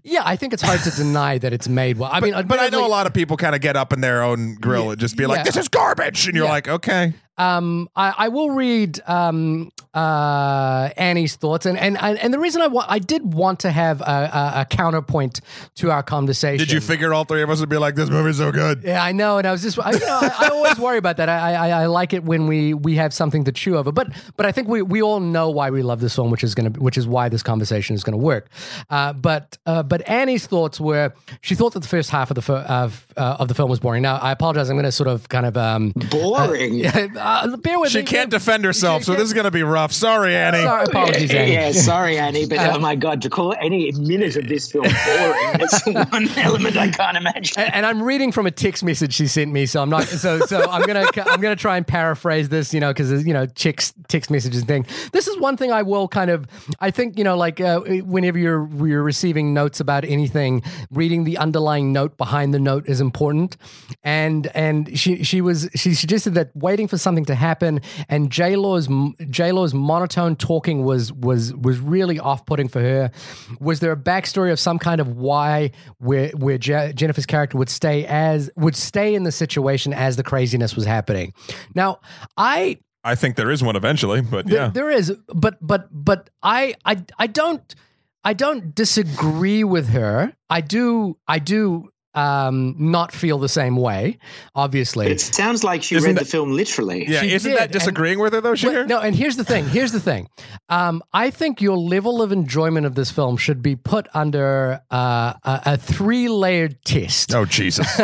Yeah, I think it's hard to deny that it's made well. I mean, but I know a lot of people kind of get up in their own grill and just be like, yeah. "This is garbage," and you're Yeah. like, "Okay." Um, I, I will read um, uh, Annie's thoughts, and and and the reason I want I did want to have a, a, a counterpoint to our conversation. Did you figure all three of us would be like, "This movie's so good"? Yeah, I know, and I was just, I, you know, I, I always worry about that. I, I, I like it when we we have something to chew over, but but I think we, we all know why we love this film, which is gonna, which is why this conversation is gonna work. Uh, but uh, but Annie's thoughts were she thought that the first half of the fir- of uh, of the film was boring. Now I apologize, I'm gonna sort of kind of um, Boring. uh, bear with She me. can't defend herself, so She this is going to be rough. rough. Sorry, Annie. Sorry, apologies, Annie. Yeah, sorry, Annie, but oh my god, to call any minute of this film boring, that's one element I can't imagine. And, and I'm reading from a text message she sent me, so I'm not. So so I'm gonna I'm gonna try and paraphrase this, you know, because you know chicks text messages thing. This is one thing I will kind of. I think you know, like uh, whenever you're you're receiving notes about anything, reading the underlying note behind the note is important. And and she she was she suggested that waiting for something to happen and J Law's J Law's monotone talking was was was really off putting for her. Was there a backstory of some kind of why where where Je- Jennifer's character would stay as would stay in the situation as the craziness was happening? Now I I think there is one eventually, but there, yeah, there is. But but but I I I don't I don't disagree with her. I do I do um not feel the same way obviously It sounds like she Isn't read that- the film literally. yeah. she Isn't did, that and- disagreeing with her though, Well, no, and here's the thing. Here's the thing. Um, I think your level of enjoyment of this film should be put under uh, a, a three layered test. Oh Jesus!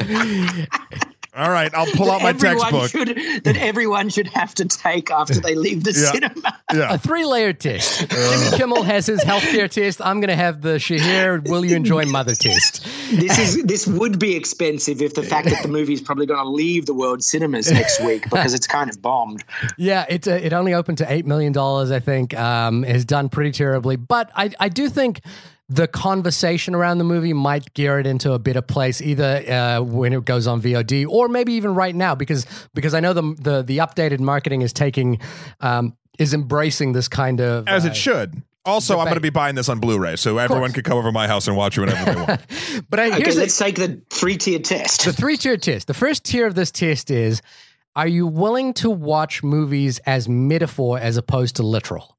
All right, I'll pull out my everyone textbook. Should, that everyone should have to take after they leave the Yeah. cinema. Yeah. A three layered test. Jimmy Kimmel has his healthcare test. I'm going to have the Shahir Will You Enjoy Mother test. This is this would be expensive if the fact that the movie is probably going to leave the world cinemas next week because it's kind of bombed. Yeah, it uh, it only opened to eight million dollars. I think um, has done pretty terribly, but I I do think the conversation around the movie might gear it into a better place, either uh, when it goes on VOD or maybe even right now, because because I know the the, the updated marketing is taking um, is embracing this kind of As uh, it should. Also, I'm going to be buying this on Blu-ray, so everyone can come over my house and watch it whenever they want. But I, Okay, here's the, let's take the three tier test. the three tier test. The first tier of this test is: Are you willing to watch movies as metaphor as opposed to literal?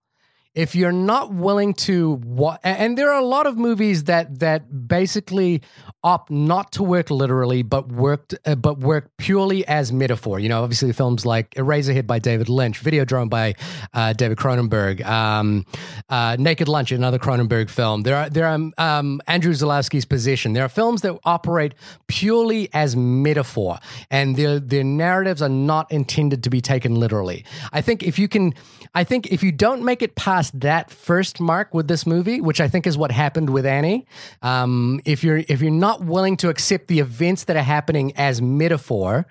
If you're not willing to, and there are a lot of movies that that basically opt not to work literally, but worked, uh, but work purely as metaphor. You know, obviously films like Eraserhead by David Lynch, Video Videodrome by uh, David Cronenberg, um, uh, Naked Lunch, another Cronenberg film. There are there are um, Andrew Zulawski's Possession. There are films that operate purely as metaphor, and their their narratives are not intended to be taken literally. I think if you can, I think if you don't make it past that first mark with this movie, which I think is what happened with Annie, um, if you're if you're not willing to accept the events that are happening as metaphor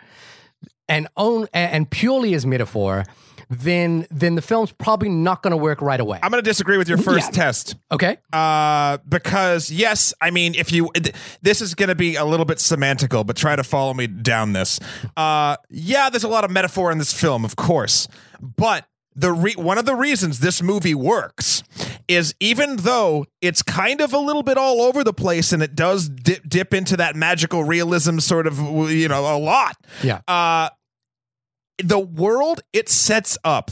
and own and purely as metaphor, then then the film's probably not going to work right away. I'm going to disagree with your first Yeah. test. Okay. Uh, because yes, I mean, if you, th- this is going to be a little bit semantical, but try to follow me down this. Uh, yeah, there's a lot of metaphor in this film, of course, but the re- one of the reasons this movie works is even though it's kind of a little bit all over the place and it does dip, dip into that magical realism sort of you know a lot. Yeah. Uh, the world it sets up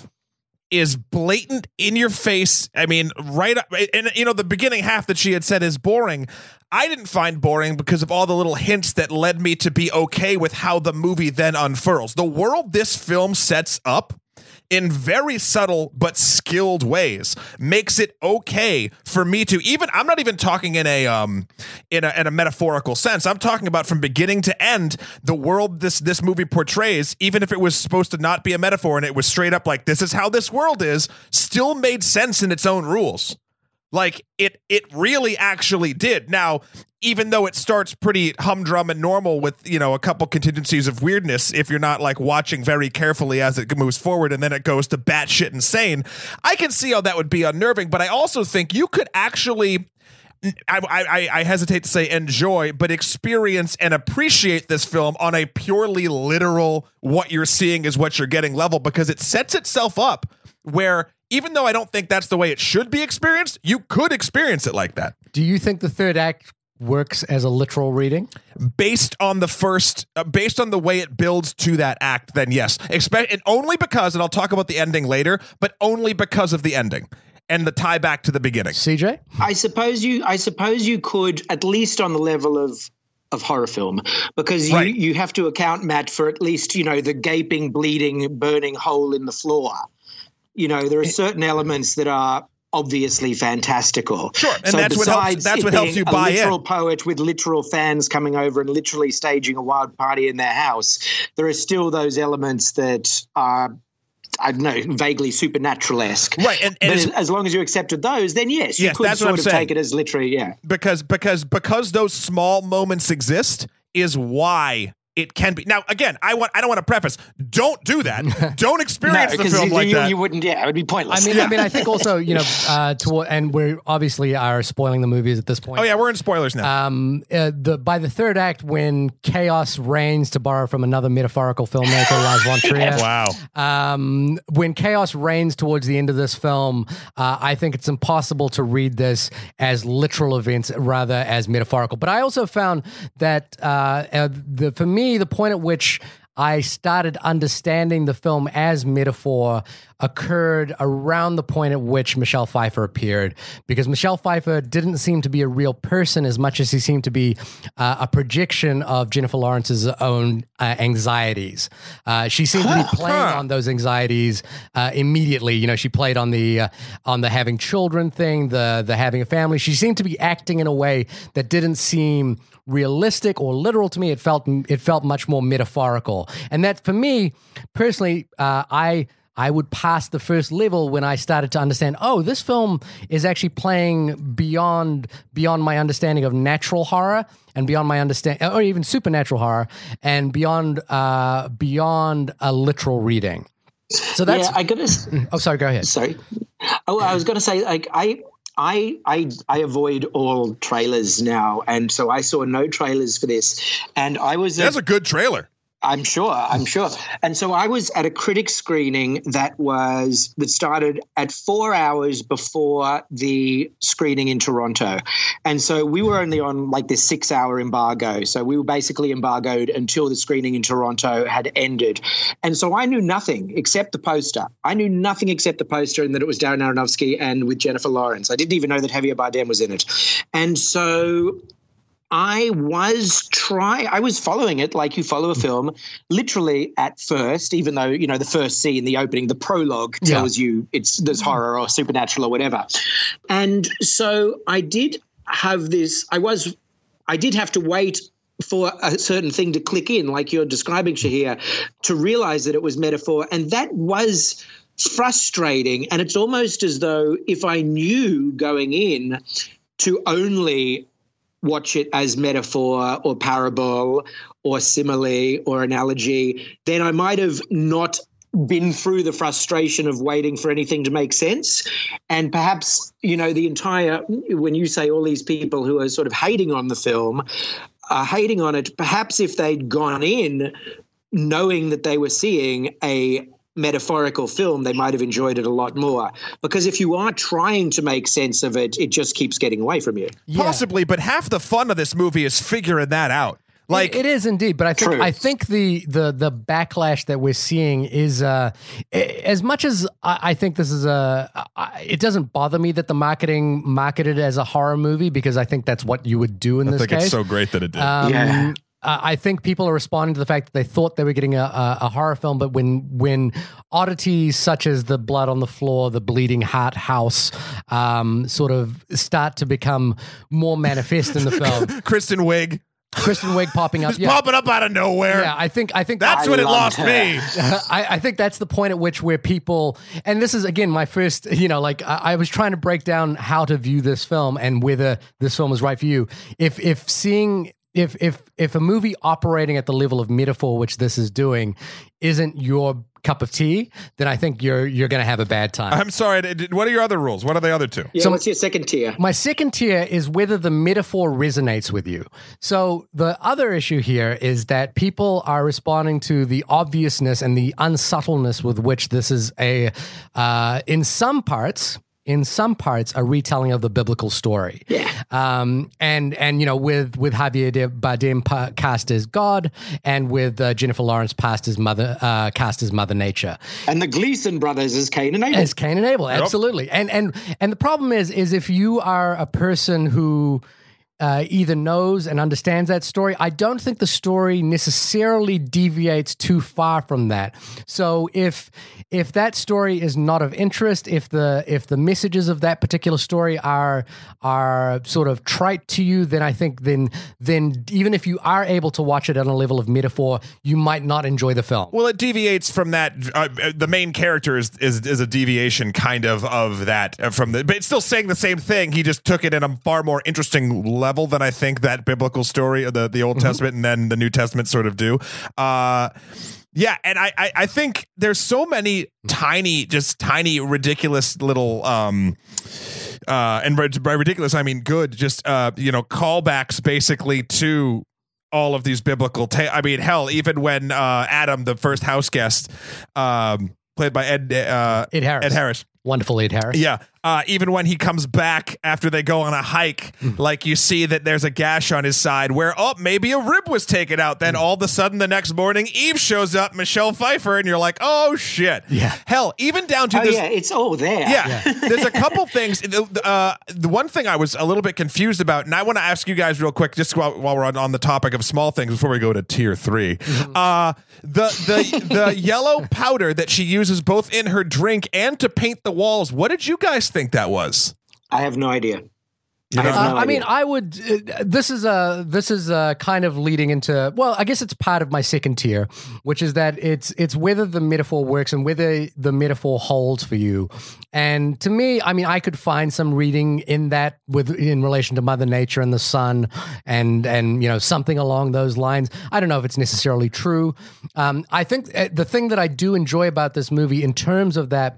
is blatant in your face. I mean, right up, and you know, the beginning half that she had said is boring. I didn't find boring because of all the little hints that led me to be okay with how the movie then unfurls. The world this film sets up in very subtle but skilled ways makes it okay for me to even I'm not even talking in a um in a in a metaphorical sense. I'm talking about from beginning to end the world this this movie portrays even if it was supposed to not be a metaphor and it was straight up like this is how this world is still made sense in its own rules. Like it it really actually did. Now, even though it starts pretty humdrum and normal with, you know, a couple contingencies of weirdness if you're not like watching very carefully as it moves forward and then it goes to batshit insane, I can see how that would be unnerving, but I also think you could actually I, I, I hesitate to say enjoy, but experience and appreciate this film on a purely literal, what you're seeing is what you're getting level because it sets itself up where even though I don't think that's the way it should be experienced, you could experience it like that Do you think the third act works as a literal reading? based on the first, uh, based on the way it builds to that act. Then yes, expect and only because, and I'll talk about the ending later, but only because of the ending and the tie back to the beginning. CJ? I suppose you. I suppose you could at least on the level of of horror film because you, Right. you have to account Matt for at least you know the gaping, bleeding, burning hole in the floor. You know there are eh, certain elements that are obviously fantastical. Sure, and that's what helps- that's what helps you a buy in. literal poet with literal fans coming over and literally staging a wild party in their house. There are still those elements that are I don't know, vaguely supernatural esque. Right, and- and it's- as long as you accepted those, then yes, you Yes, could that's what sort I'm of saying. take it as literally, yeah. because because because those small moments exist is why it can be. Now again, I want I don't want to preface. Don't do that. don't experience the 'cause film you, like you, that. you wouldn't. Yeah, it would be pointless. I mean, I mean, I think also, you know, uh, to and we're obviously are spoiling the movies at this point. oh yeah, we're in spoilers now. Um, uh, the by the third act, when chaos reigns, to borrow from another metaphorical filmmaker, Lars von Trier. wow. Um, when chaos reigns towards the end of this film, uh, I think it's impossible to read this as literal events rather as metaphorical. But I also found that uh, uh, the for me, the point at which I started understanding the film as metaphor occurred around the point at which Michelle Pfeiffer appeared, because Michelle Pfeiffer didn't seem to be a real person as much as he seemed to be uh, a projection of Jennifer Lawrence's own uh, anxieties. Uh, she seemed to be playing on those anxieties uh, immediately. You know, she played on the uh, on the having children thing, the the having a family. She seemed to be acting in a way that didn't seem realistic or literal to me. It felt it felt much more metaphorical, and that for me personally, uh, I. I would pass the first level when I started to understand. Oh, this film is actually playing beyond beyond my understanding of natural horror and beyond my understand, or even supernatural horror, and beyond uh, beyond a literal reading. So that's. yeah, I gotta. oh, sorry. Go ahead. Sorry. Oh, I was going to say, like, I, I, I, I avoid all trailers now, and so I saw no trailers for this, and I was. That's a good trailer. I'm sure. I'm sure. And so I was at a critic screening that was that started at four hours before the screening in Toronto, and so we were only on like this six-hour embargo. So we were basically embargoed until the screening in Toronto had ended, and so I knew nothing except the poster. I knew nothing except the poster and that it was Darren Aronofsky and with Jennifer Lawrence. I didn't even know that Javier Bardem was in it, and so I was try I was following it like you follow a mm. film literally at first even though you know the first scene the opening the prologue Yeah. tells you it's there's mm. horror or supernatural or whatever. And so I did have this I was I did have to wait for a certain thing to click in like you're describing mm. Shahir to realize that it was metaphor. And that was frustrating. And it's almost as though if I knew going in to only watch it as metaphor or parable or simile or analogy, then I might have not been through the frustration of waiting for anything to make sense. And perhaps, you know, the entire, when you say all these people who are sort of hating on the film, are hating on it, perhaps if they'd gone in knowing that they were seeing a metaphorical film, they might have enjoyed it a lot more. Because if you are trying to make sense of it, it just keeps getting away from you. Possibly, but half the fun of this movie is figuring that out. Like it is indeed, but I think True. I think the the the backlash that we're seeing is uh, as much as I, I think this is a. I- It doesn't bother me that the marketing marketed as a horror movie because I think that's what you would do in I this think case. it's so great that it did. Um, Yeah. I I think people are responding to the fact that they thought they were getting a, a, a horror film, but when when oddities such as the blood on the floor, the bleeding heart house, um, sort of start to become more manifest in the film, Kristen Wiig Kristen Wiig popping up, yeah, popping up out of nowhere. yeah. I think I think That's I when it lost her. me. I, I think that's the point at which where people, and this is again my first, you know, like I, I was trying to break down how to view this film and whether this film is right for you. If if seeing if if if a movie operating at the level of metaphor which this is doing isn't your cup of tea, then I think you're you're going to have a bad time. I'm sorry. d- d- What are your other rules? What are the other two? Yeah, So- what's your second tier? My second tier is whether the metaphor resonates with you. So the other issue here is that people are responding to the obviousness and the unsubtleness with which this is a, uh, in some parts. In some parts, a retelling of the biblical story. Yeah. Um, and and you know, with with Javier de Bardem pa- cast as God, and with uh, Jennifer Lawrence cast as mother uh, cast as Mother Nature And the Gleeson brothers as Cain and Abel. as Cain and Abel, absolutely. And and and the problem is is if you are a person who uh, either knows and understands that story. I don't think the story necessarily deviates too far from that. So if if that story is not of interest, if the if the messages of that particular story are are sort of trite to you, then I think then then even if you are able to watch it on a level of metaphor, you might not enjoy the film. Well, it deviates from that. Uh, the main character is, is is a deviation, kind of, of that uh, from the. But it's still saying the same thing. He just took it in a far more interesting level than I think that biblical story, of the the Old Testament, and then the New Testament sort of do. Uh, yeah, and I, I I think there's so many tiny, just tiny, ridiculous little um uh and by by ridiculous I mean good, just uh you know callbacks basically to all of these biblical ta- I mean hell even when uh Adam the first house guest um played by Ed uh Ed Harris. Ed Harris Wonderful Ed Harris. yeah. Uh, even when he comes back after they go on a hike, like you see that there's a gash on his side where, oh, maybe a rib was taken out. Then all of a sudden the next morning, Eve shows up, Michelle Pfeiffer, and you're like, oh, shit. Yeah. Hell, even down to Oh this. yeah, it's all there. Yeah, there's a couple things. The- Uh, the one thing I was a little bit confused about, and I want to ask you guys real quick, just while, while we're on, on the topic of small things, before we go to tier 3 Uh, the the the yellow powder that she uses both in her drink and to paint the walls. What did you guys think that was? I have no idea. I have Uh, no I mean. I would. Uh, this is a. This is a kind of leading into. Well, I guess it's part of my second tier, which is that it's it's whether the metaphor works and whether the metaphor holds for you. And to me, I mean, I could find some reading in that with in relation to Mother Nature and the sun, and and you know something along those lines. I don't know if it's necessarily true. Um, I think uh, the thing that I do enjoy about this movie, in terms of that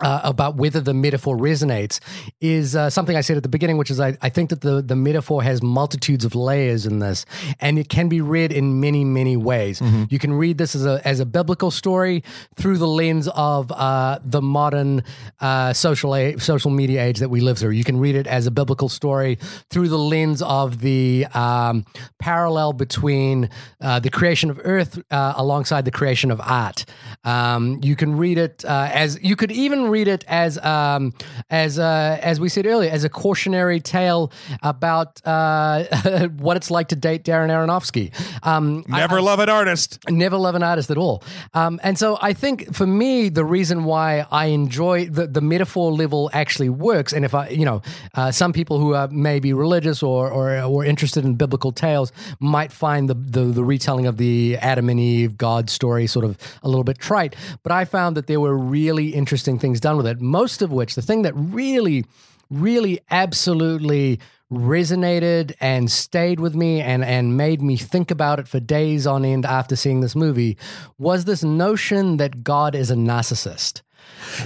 uh, about whether the metaphor resonates is uh, something I said at the beginning, which is I, I think that the, the metaphor has multitudes of layers in this, and it can be read in many, many ways. You can read this as a, as a biblical story through the lens of uh, the modern uh, social a- social media age that we live through. You can read it as a biblical story through the lens of the um, parallel between uh, the creation of Earth uh, alongside the creation of art. Um, you can read it uh, as you could even read it as um, as uh, as we said earlier as a cautionary tale about uh, what it's like to date Darren Aronofsky. Um, I- Never love an artist. never love an artist at all. Um, and so I think for me, the reason why I enjoy the, the metaphor level actually works. And if I, you know, uh, some people who are maybe religious or, or, or interested in biblical tales might find the, the, the retelling of the Adam and Eve God story sort of a little bit trite. But I found that there were really interesting things done with it. Most of which, the thing that really, really absolutely resonated and stayed with me and and made me think about it for days on end after seeing this movie was this notion that God is a narcissist.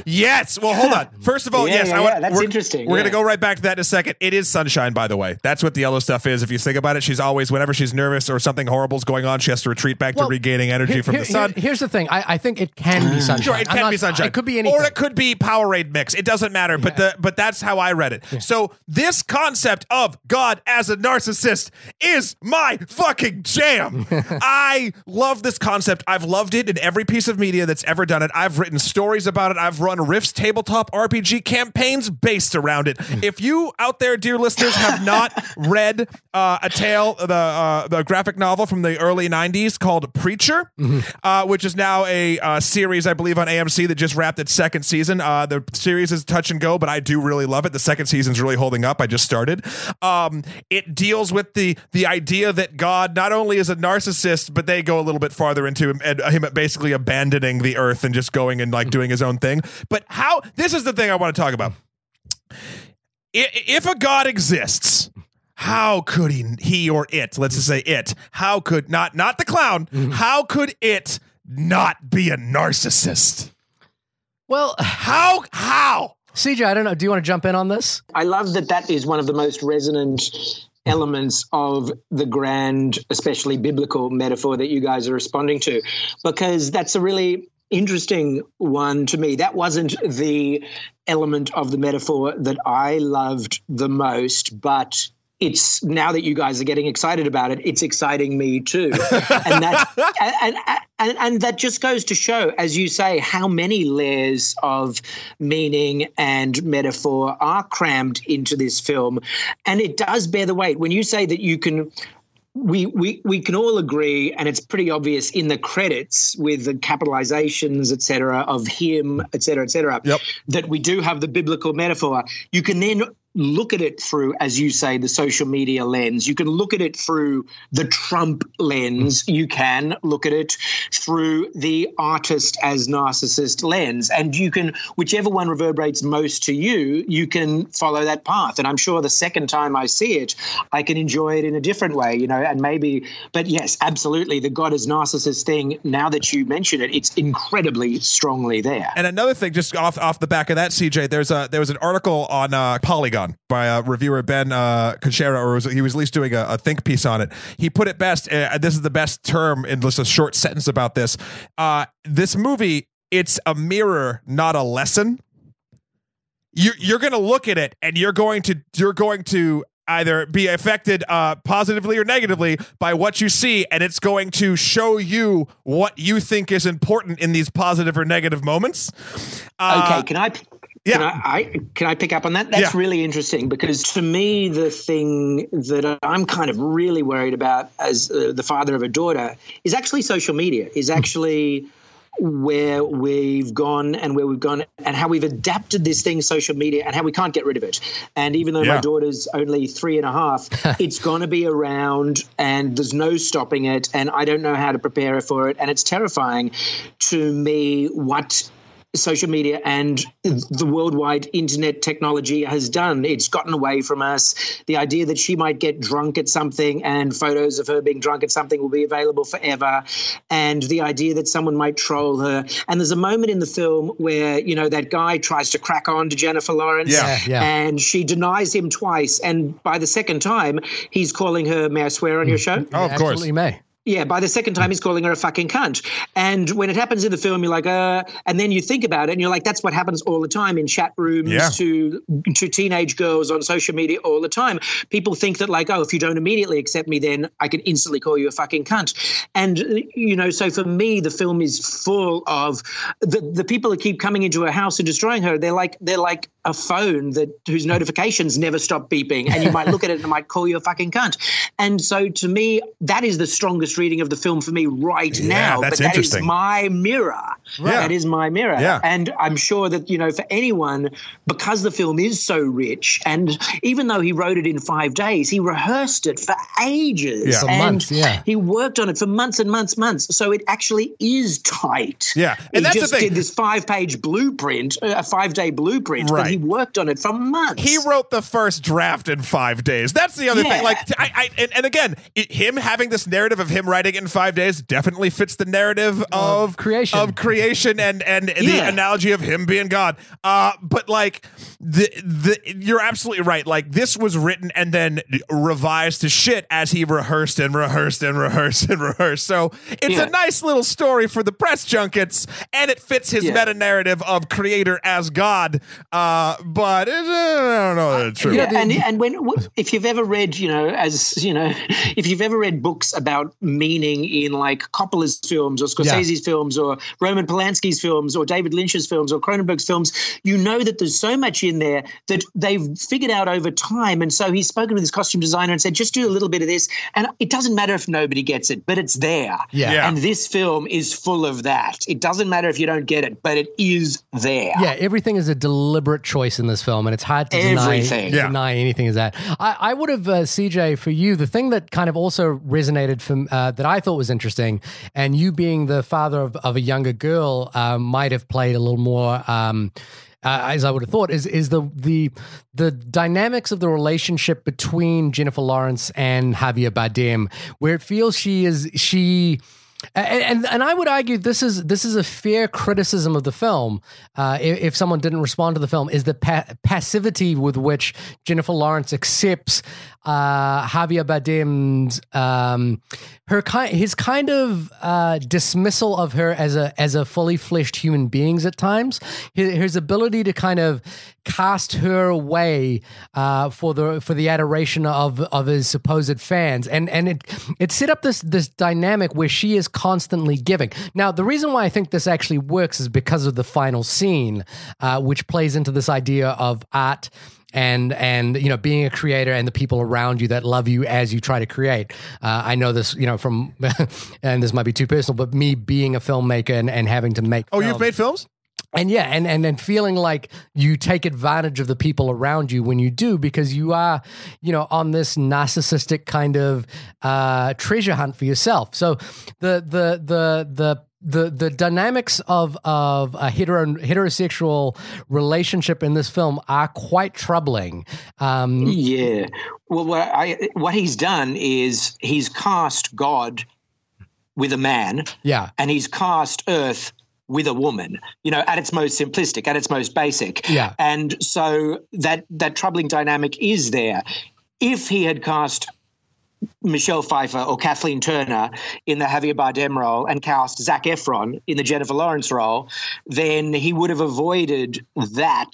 Yes. Well, hold on. First of all, Yeah, yes, yeah, I want, yeah, that's we're, interesting, We're yeah. gonna go right back to that in a second. It is sunshine, by the way. That's what the yellow stuff is. If you think about it, she's always whenever she's nervous or something horrible's going on, she has to retreat back Well, to regaining energy Here- from the sun. here- here's the thing. I, I think it can be sunshine. Sure, it I'm can not- be sunshine. It could be anything. or it could be Powerade mix. It doesn't matter. But the but that's how I read it. So this concept of God as a narcissist is my fucking jam. I love this concept. I've loved it in every piece of media that's ever done it. I've written stories about it. I've run Rift's tabletop RPG campaigns based around it. If you out there, dear listeners, have not read uh, a tale, the uh, the graphic novel from the early '90s called Preacher, uh, which is now a uh, series, I believe, on AMC that just wrapped its second season. Uh, the series is touch and go, but I do really love it. The second season's really holding up. I just started. Um, it deals with the the idea that God not only is a narcissist, but they go a little bit farther into him, him basically abandoning the earth and just going and like doing his own thing. But how? This is the thing I want to talk about. If a God exists, how could he he or it let's just say it how could not not the clown mm-hmm. how could it not be a narcissist well, how how CJ, I don't know. Do you want to jump in on this? I love that that is one of the most resonant elements of the grand, especially biblical metaphor that you guys are responding to, because that's a really interesting one to me. That wasn't the element of the metaphor that I loved the most, but it's now that you guys are getting excited about it, it's exciting me too, and that and, and and that just goes to show, as you say, how many layers of meaning and metaphor are crammed into this film, and it does bear the weight. When you say that you can we, we we can all agree, and it's pretty obvious in the credits with the capitalizations, et cetera, of him, et cetera, et cetera, Yep. that we do have the biblical metaphor. You can then look at it through, as you say, the social media lens. You can look at it through the Trump lens. You can look at it through the artist as narcissist lens. And you can, whichever one reverberates most to you, you can follow that path. And I'm sure the second time I see it, I can enjoy it in a different way, you know, and maybe, but yes, absolutely. The God as narcissist thing, now that you mention it, it's incredibly strongly there. And another thing, just off off the back of that, CJ, there's a there was an article on uh, Polygon by uh, reviewer Ben uh, or was, he was at least doing a, a think piece on it. He put it best. Uh, this is the best term in just a short sentence about this. Uh, this movie, it's a mirror, not a lesson. You're you're going to look at it, and you're going to you're going to either be affected uh, positively or negatively by what you see, and it's going to show you what you think is important in these positive or negative moments. Uh, okay, can I? Yeah. Can I, I can I pick up on that? That's Yeah. really interesting because to me, the thing that I'm kind of really worried about as uh, the father of a daughter is actually social media. Is actually where we've gone and where we've gone and how we've adapted this thing, social media, and how we can't get rid of it. And even though Yeah. my daughter's only three and a half, it's going to be around and there's no stopping it. And I don't know how to prepare her for it. And it's terrifying to me what social media and the worldwide internet technology has done. It's gotten away from us. The idea that she might get drunk at something and photos of her being drunk at something will be available forever. And the idea that someone might troll her. And there's a moment in the film where, you know, that guy tries to crack on to Jennifer Lawrence. Yeah. Yeah. And she denies him twice. And by the second time, he's calling her, may I swear on your mm. show? Oh, of course. Absolutely may. Yeah, by the second time, he's calling her a fucking cunt. And when it happens in the film, you're like, uh, and then you think about it and you're like, that's what happens all the time in chat rooms Yeah. to to teenage girls on social media all the time. People think that, like, oh, if you don't immediately accept me, then I can instantly call you a fucking cunt. And, you know, so for me, the film is full of the, the people that keep coming into her house and destroying her. They're like, they're like a phone that whose notifications never stop beeping. And you might look at it and it might call you a fucking cunt. And so to me, that is the strongest reading of the film for me right now. that's but that is interesting. my mirror. Yeah. That is my mirror. Yeah. And I'm sure that, you know, for anyone, because the film is so rich, and even though he wrote it in five days, he rehearsed it for ages. Yeah. For and months, yeah. He worked on it for months and months, months. So it actually is tight. Yeah. And he that's the just thing. did this five page blueprint, uh, a five day blueprint, Right. but he worked on it for months. He wrote the first draft in five days. That's the other Yeah. thing. Like, I, I and, and again, it, him having this narrative of him writing it in five days definitely fits the narrative of, creation. of creation, and and the analogy of him being God. Uh, but like the the you're absolutely right. Like this was written and then revised to shit as he rehearsed and rehearsed and rehearsed and rehearsed. So it's Yeah. a nice little story for the press junkets, and it fits his Yeah. meta narrative of creator as God. Uh, but it, uh, I don't know that it's true. Yeah, and and when if you've ever read, you know, as you know, if you've ever read books about meaning in like Coppola's films or Scorsese's films or Roman Polanski's films or David Lynch's films or Cronenberg's films, you know that there's so much in there that they've figured out over time. And so he's spoken with his costume designer and said, just do a little bit of this, and it doesn't matter if nobody gets it, but it's there. Yeah. Yeah. And this film is full of that. It doesn't matter if you don't get it, but it is there. Yeah, everything is a deliberate choice in this film, and it's hard to deny, Everything. Yeah. deny anything as that. I, I would have, uh, CJ, for you, the thing that kind of also resonated from uh, that I thought was interesting, and you being the father of, of a younger girl uh, might have played a little more. Um, uh, as I would have thought, is is the the the dynamics of the relationship between Jennifer Lawrence and Javier Bardem, where it feels she is she and, and and I would argue this is this is a fair criticism of the film. Uh, if, if someone didn't respond to the film, is the pa- passivity with which Jennifer Lawrence accepts uh, Javier Bardem's um, her kind his kind of uh, dismissal of her as a as a fully fleshed human beings at times. His, his ability to kind of cast her away uh, for the for the adoration of of his supposed fans, and and it it set up this this dynamic where she is constantly giving. Now, the reason why I think this actually works is because of the final scene, uh, which plays into this idea of art and and you know being a creator and the people around you that love you as you try to create. Uh, I know this, you know, from and this might be too personal, but me being a filmmaker and, and having to make. Oh, you've made films? and yeah, and and and feeling like you take advantage of the people around you when you do because you are, you know, on this narcissistic kind of uh, treasure hunt for yourself. So the the the the the the dynamics of of a hetero heterosexual relationship in this film are quite troubling. Um, Yeah. Well, what, I, what he's done is he's cast God with a man yeah, and he's cast Earth with a woman, you know, at its most simplistic, at its most basic. Yeah. And so that that troubling dynamic is there. If he had cast Michelle Pfeiffer or Kathleen Turner in the Javier Bardem role and cast Zac Efron in the Jennifer Lawrence role, then he would have avoided that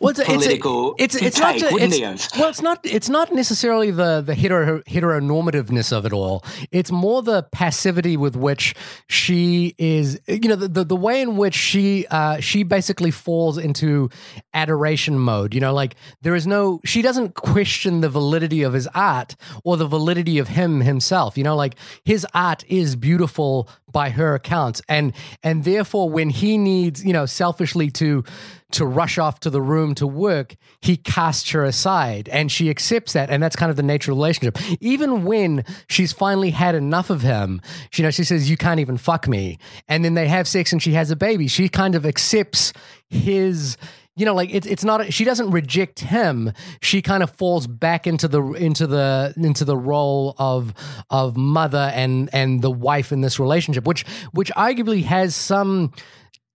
well, it's, political it's, it's, it's not take, wouldn't it's, he have? well it's not it's not necessarily the the hetero, heteronormativeness of it all. It's more the passivity with which she is you know the, the, the way in which she uh, she basically falls into adoration mode. You know like there is no she doesn't question the validity of his art or the validity of him himself. You know like his art is beautiful by her accounts and and therefore when he needs you know selfishly to to rush off to the room to work, he casts her aside and she accepts that. And that's kind of the nature of the relationship. Even when she's finally had enough of him, you know, she says, You can't even fuck me. And then they have sex and she has a baby. She kind of accepts his you know like it's it's not she doesn't reject him she kind of falls back into the into the into the role of of mother and and the wife in this relationship which which arguably has some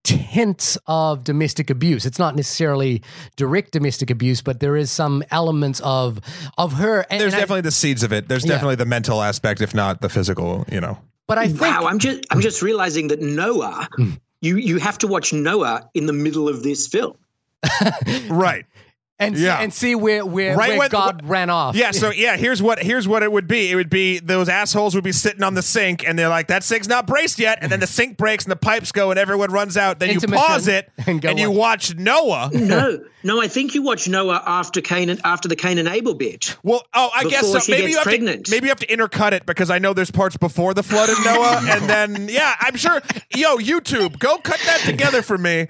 tints of domestic abuse. It's not necessarily direct domestic abuse, but there is some elements of of her. And, There's and I- definitely the seeds of it. There's Yeah. definitely the mental aspect, if not the physical, you know. but I think Wow, I'm just I'm just realizing that Noah, Hmm. you you have to watch Noah in the middle of this film. Right. and yeah. and see where where, Right where when- God ran off. Yeah, so yeah, here's what here's what it would be. It would be those assholes would be sitting on the sink and they're like, that sink's not braced yet, and then the sink breaks and the pipes go and everyone runs out. Then you pause it and and, you watch Noah. No, no, I think you watch Noah after Cain and after the Cain and Abel bit. Well, oh, I guess so. Maybe you have pregnant. to maybe you have to intercut it because I know there's parts before the flood in Noah, and then yeah, I'm sure. Yo, YouTube, go cut that together for me,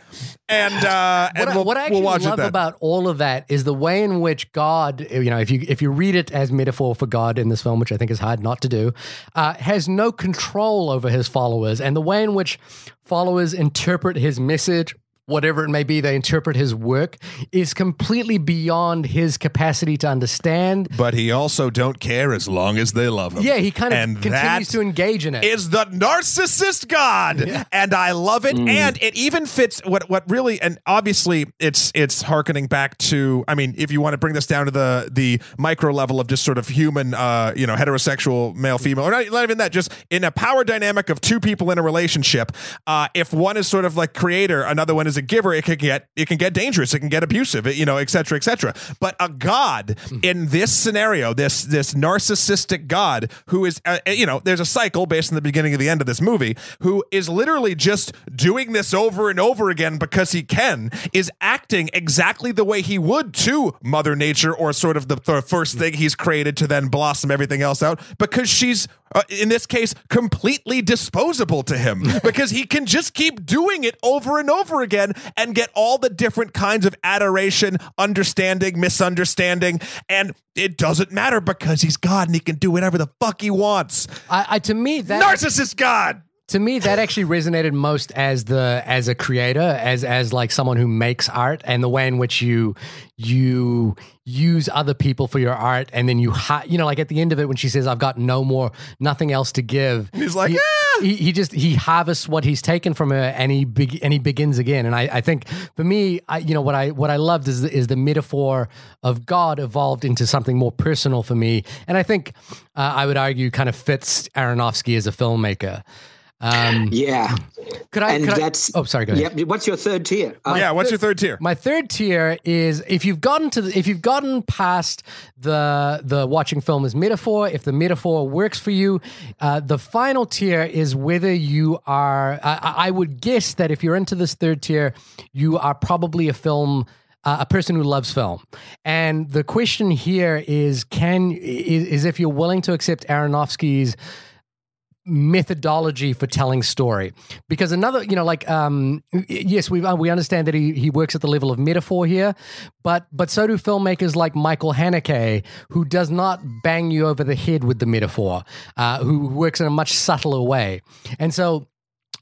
and uh, and what, I, we'll, what I actually we'll watch love about all of that is the way in which God, you know, if you if you read it as metaphor for God in this film, which I think is hard not to do, uh, has no control over his followers, and the way in which followers interpret his message. Whatever it may be, they interpret his work is completely beyond his capacity to understand. but he also don't care as long as they love him. Yeah, he kind of and continues to engage in it. is the narcissist god and i love it and it even fits what what really and obviously it's it's harkening back to i mean if you want to bring this down to the the micro level of just sort of human uh you know heterosexual male female or not, not even that just in a power dynamic of two people in a relationship uh if one is sort of like creator another one is a giver it can get it can get dangerous it can get abusive it, you know et cetera et cetera. But a god in this scenario this this narcissistic god who is uh, you know there's a cycle based on the beginning of the end of this movie who is literally just doing this over and over again because he can is acting exactly the way he would to mother nature or sort of the, the first thing he's created to then blossom everything else out because she's uh, in this case completely disposable to him because he can just keep doing it over and over again and get all the different kinds of adoration understanding misunderstanding and it doesn't matter because he's god and he can do whatever the fuck he wants I, I to me that narcissist god to me that actually resonated most as the as a creator as as like someone who makes art and the way in which you you use other people for your art and then you ha- you know like at the end of it when she says i've got no more nothing else to give He's like, he, "Ah!" he, just he harvests what he's taken from her and he beg- and he begins again. And I, I think for me I you know what I what I loved is is the metaphor of God evolved into something more personal for me. And I think uh, I would argue kind of fits Aronofsky as a filmmaker Um, Yeah, could I? and could I- that's oh, sorry. Go ahead. Yep. What's your third tier? Uh, yeah, what's your third tier? My third tier is if you've gotten to the, if you've gotten past the the watching film as metaphor, if the metaphor works for you, uh, the final tier is whether you are. I, I I would guess that if you're into this third tier, you are probably a film. Uh, a person who loves film, and the question here is: Can is, is if you're willing to accept Aronofsky's methodology for telling story. Because another you know like um yes we we understand that he he works at the level of metaphor here but but so do filmmakers like Michael Haneke who does not bang you over the head with the metaphor uh who works in a much subtler way. And so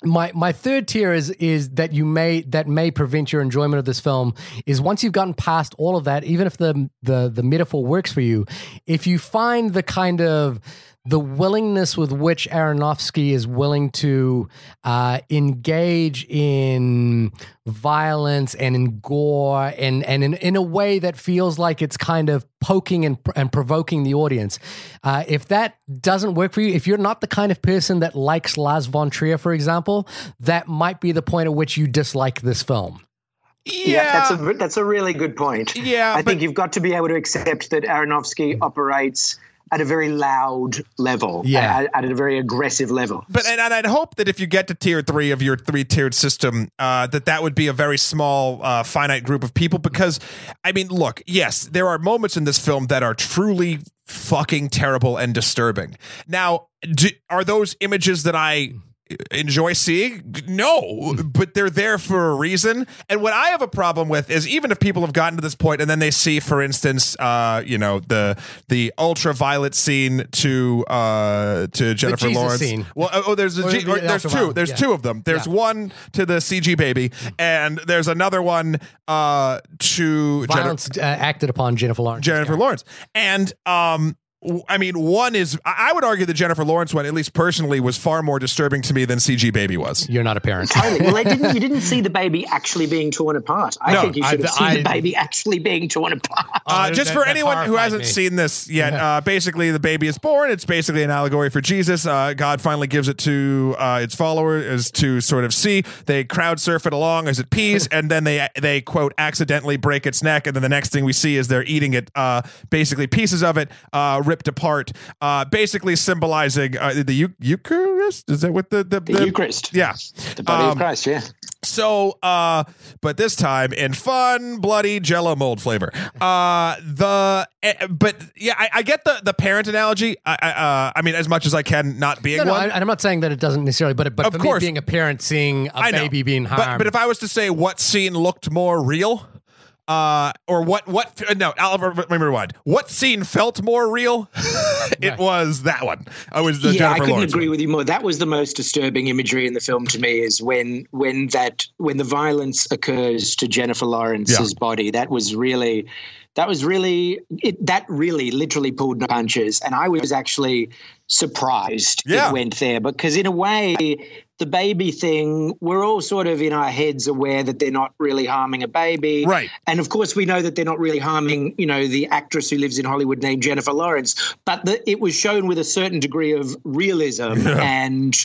my my third tier is is that you may that may prevent your enjoyment of this film is once you've gotten past all of that even if the the the metaphor works for you if you find the kind of the willingness with which Aronofsky is willing to uh, engage in violence and in gore and and in, in a way that feels like it's kind of poking and, and provoking the audience. Uh, if that doesn't work for you, if you're not the kind of person that likes Lars von Trier, for example, that might be the point at which you dislike this film. Yeah, that's a that's a really good point. Yeah, I but- think you've got to be able to accept that Aronofsky operates at a very loud level, Yeah. at, at a very aggressive level. But and, and I'd hope that if you get to tier three of your three tiered system, uh, that that would be a very small, uh, finite group of people. Because, I mean, look, yes, there are moments in this film that are truly fucking terrible and disturbing. Now, do, are those images that I enjoy seeing? No, but they're there for a reason. And what I have a problem with is even if people have gotten to this point and then they see, for instance, uh, you know, the the ultraviolet scene to uh to Jennifer Lawrence. scene. Well, oh, oh, there's a Or G- the or there's two. There's yeah. two of them. There's Yeah. one to the CG baby, and there's another one uh to Jennifer, Violence uh, acted upon Jennifer Lawrence. Jennifer Lawrence. And um I mean, one is I I would argue the Jennifer Lawrence one, at least personally, was far more disturbing to me than CG Baby was. You're not a parent. Totally. Well, they didn't. You didn't see the baby actually being torn apart. I No, think you should have I- seen the baby actually being torn apart. Uh, Oh, just that- for that anyone who hasn't me. seen this yet, uh, basically the baby is born. It's basically an allegory for Jesus. Uh, God finally gives it to uh, its followers to sort of see. They crowd surf it along as it pees, and then they they quote accidentally break its neck, and then the next thing we see is they're eating it, uh, basically pieces of it uh, ripped apart, uh, basically symbolizing uh, the Eu- Eucharist. Is that what the the, The Eucharist. Yeah. The body Um, of Christ. Yeah. So, uh, but this time in fun, bloody Jello mold flavor. Uh, the eh, but yeah, I, I get the the parent analogy. I, I, uh, I mean, as much as I can, not being No, no, one. I, I'm not saying that it doesn't necessarily, but but Of for course. me, being a parent, seeing a I know. baby being harmed. But, but if I was to say what scene looked more real, uh, or what what no, Oliver, let me rewind. What scene felt more real? it Right. was that one. I was the yeah, I couldn't Lawrence. agree one. with you more. That was the most disturbing imagery in the film to me. Is when when that when the violence occurs to Jennifer Lawrence's body. That was really. That was really it, that really literally pulled no punches, and I was actually surprised Yeah. it went there because in a way, the baby thing, we're all sort of in our heads aware that they're not really harming a baby, Right. and of course, we know that they're not really harming, you know, the actress who lives in Hollywood named Jennifer Lawrence. But the, it was shown with a certain degree of realism and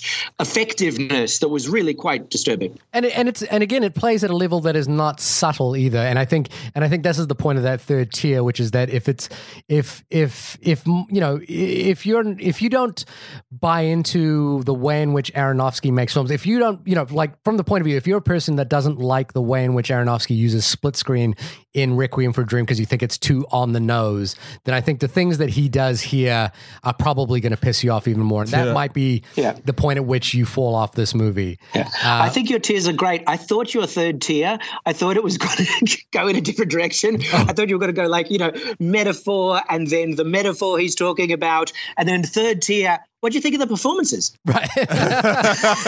effectiveness that was really quite disturbing. and and it's and again it plays at a level that is not subtle either and i think and i think this is the point of that third tier which is that if it's if if if you know if you're if you don't buy into the way in which aronofsky makes films if you don't you know like from the point of view if you're a person that doesn't like the way in which aronofsky uses split screen in requiem for a dream because you think it's too on the nose then i think the things that he does here are probably going to piss you off even more and that might be Yeah. the point at which you fall off this movie Yeah. Uh, I think your tears are great. I thought your third tier, I thought it was going to go in a different direction. Oh. I thought you were going to go like, you know, metaphor and then the metaphor he's talking about. And then third tier, what do you think of the performances? Right.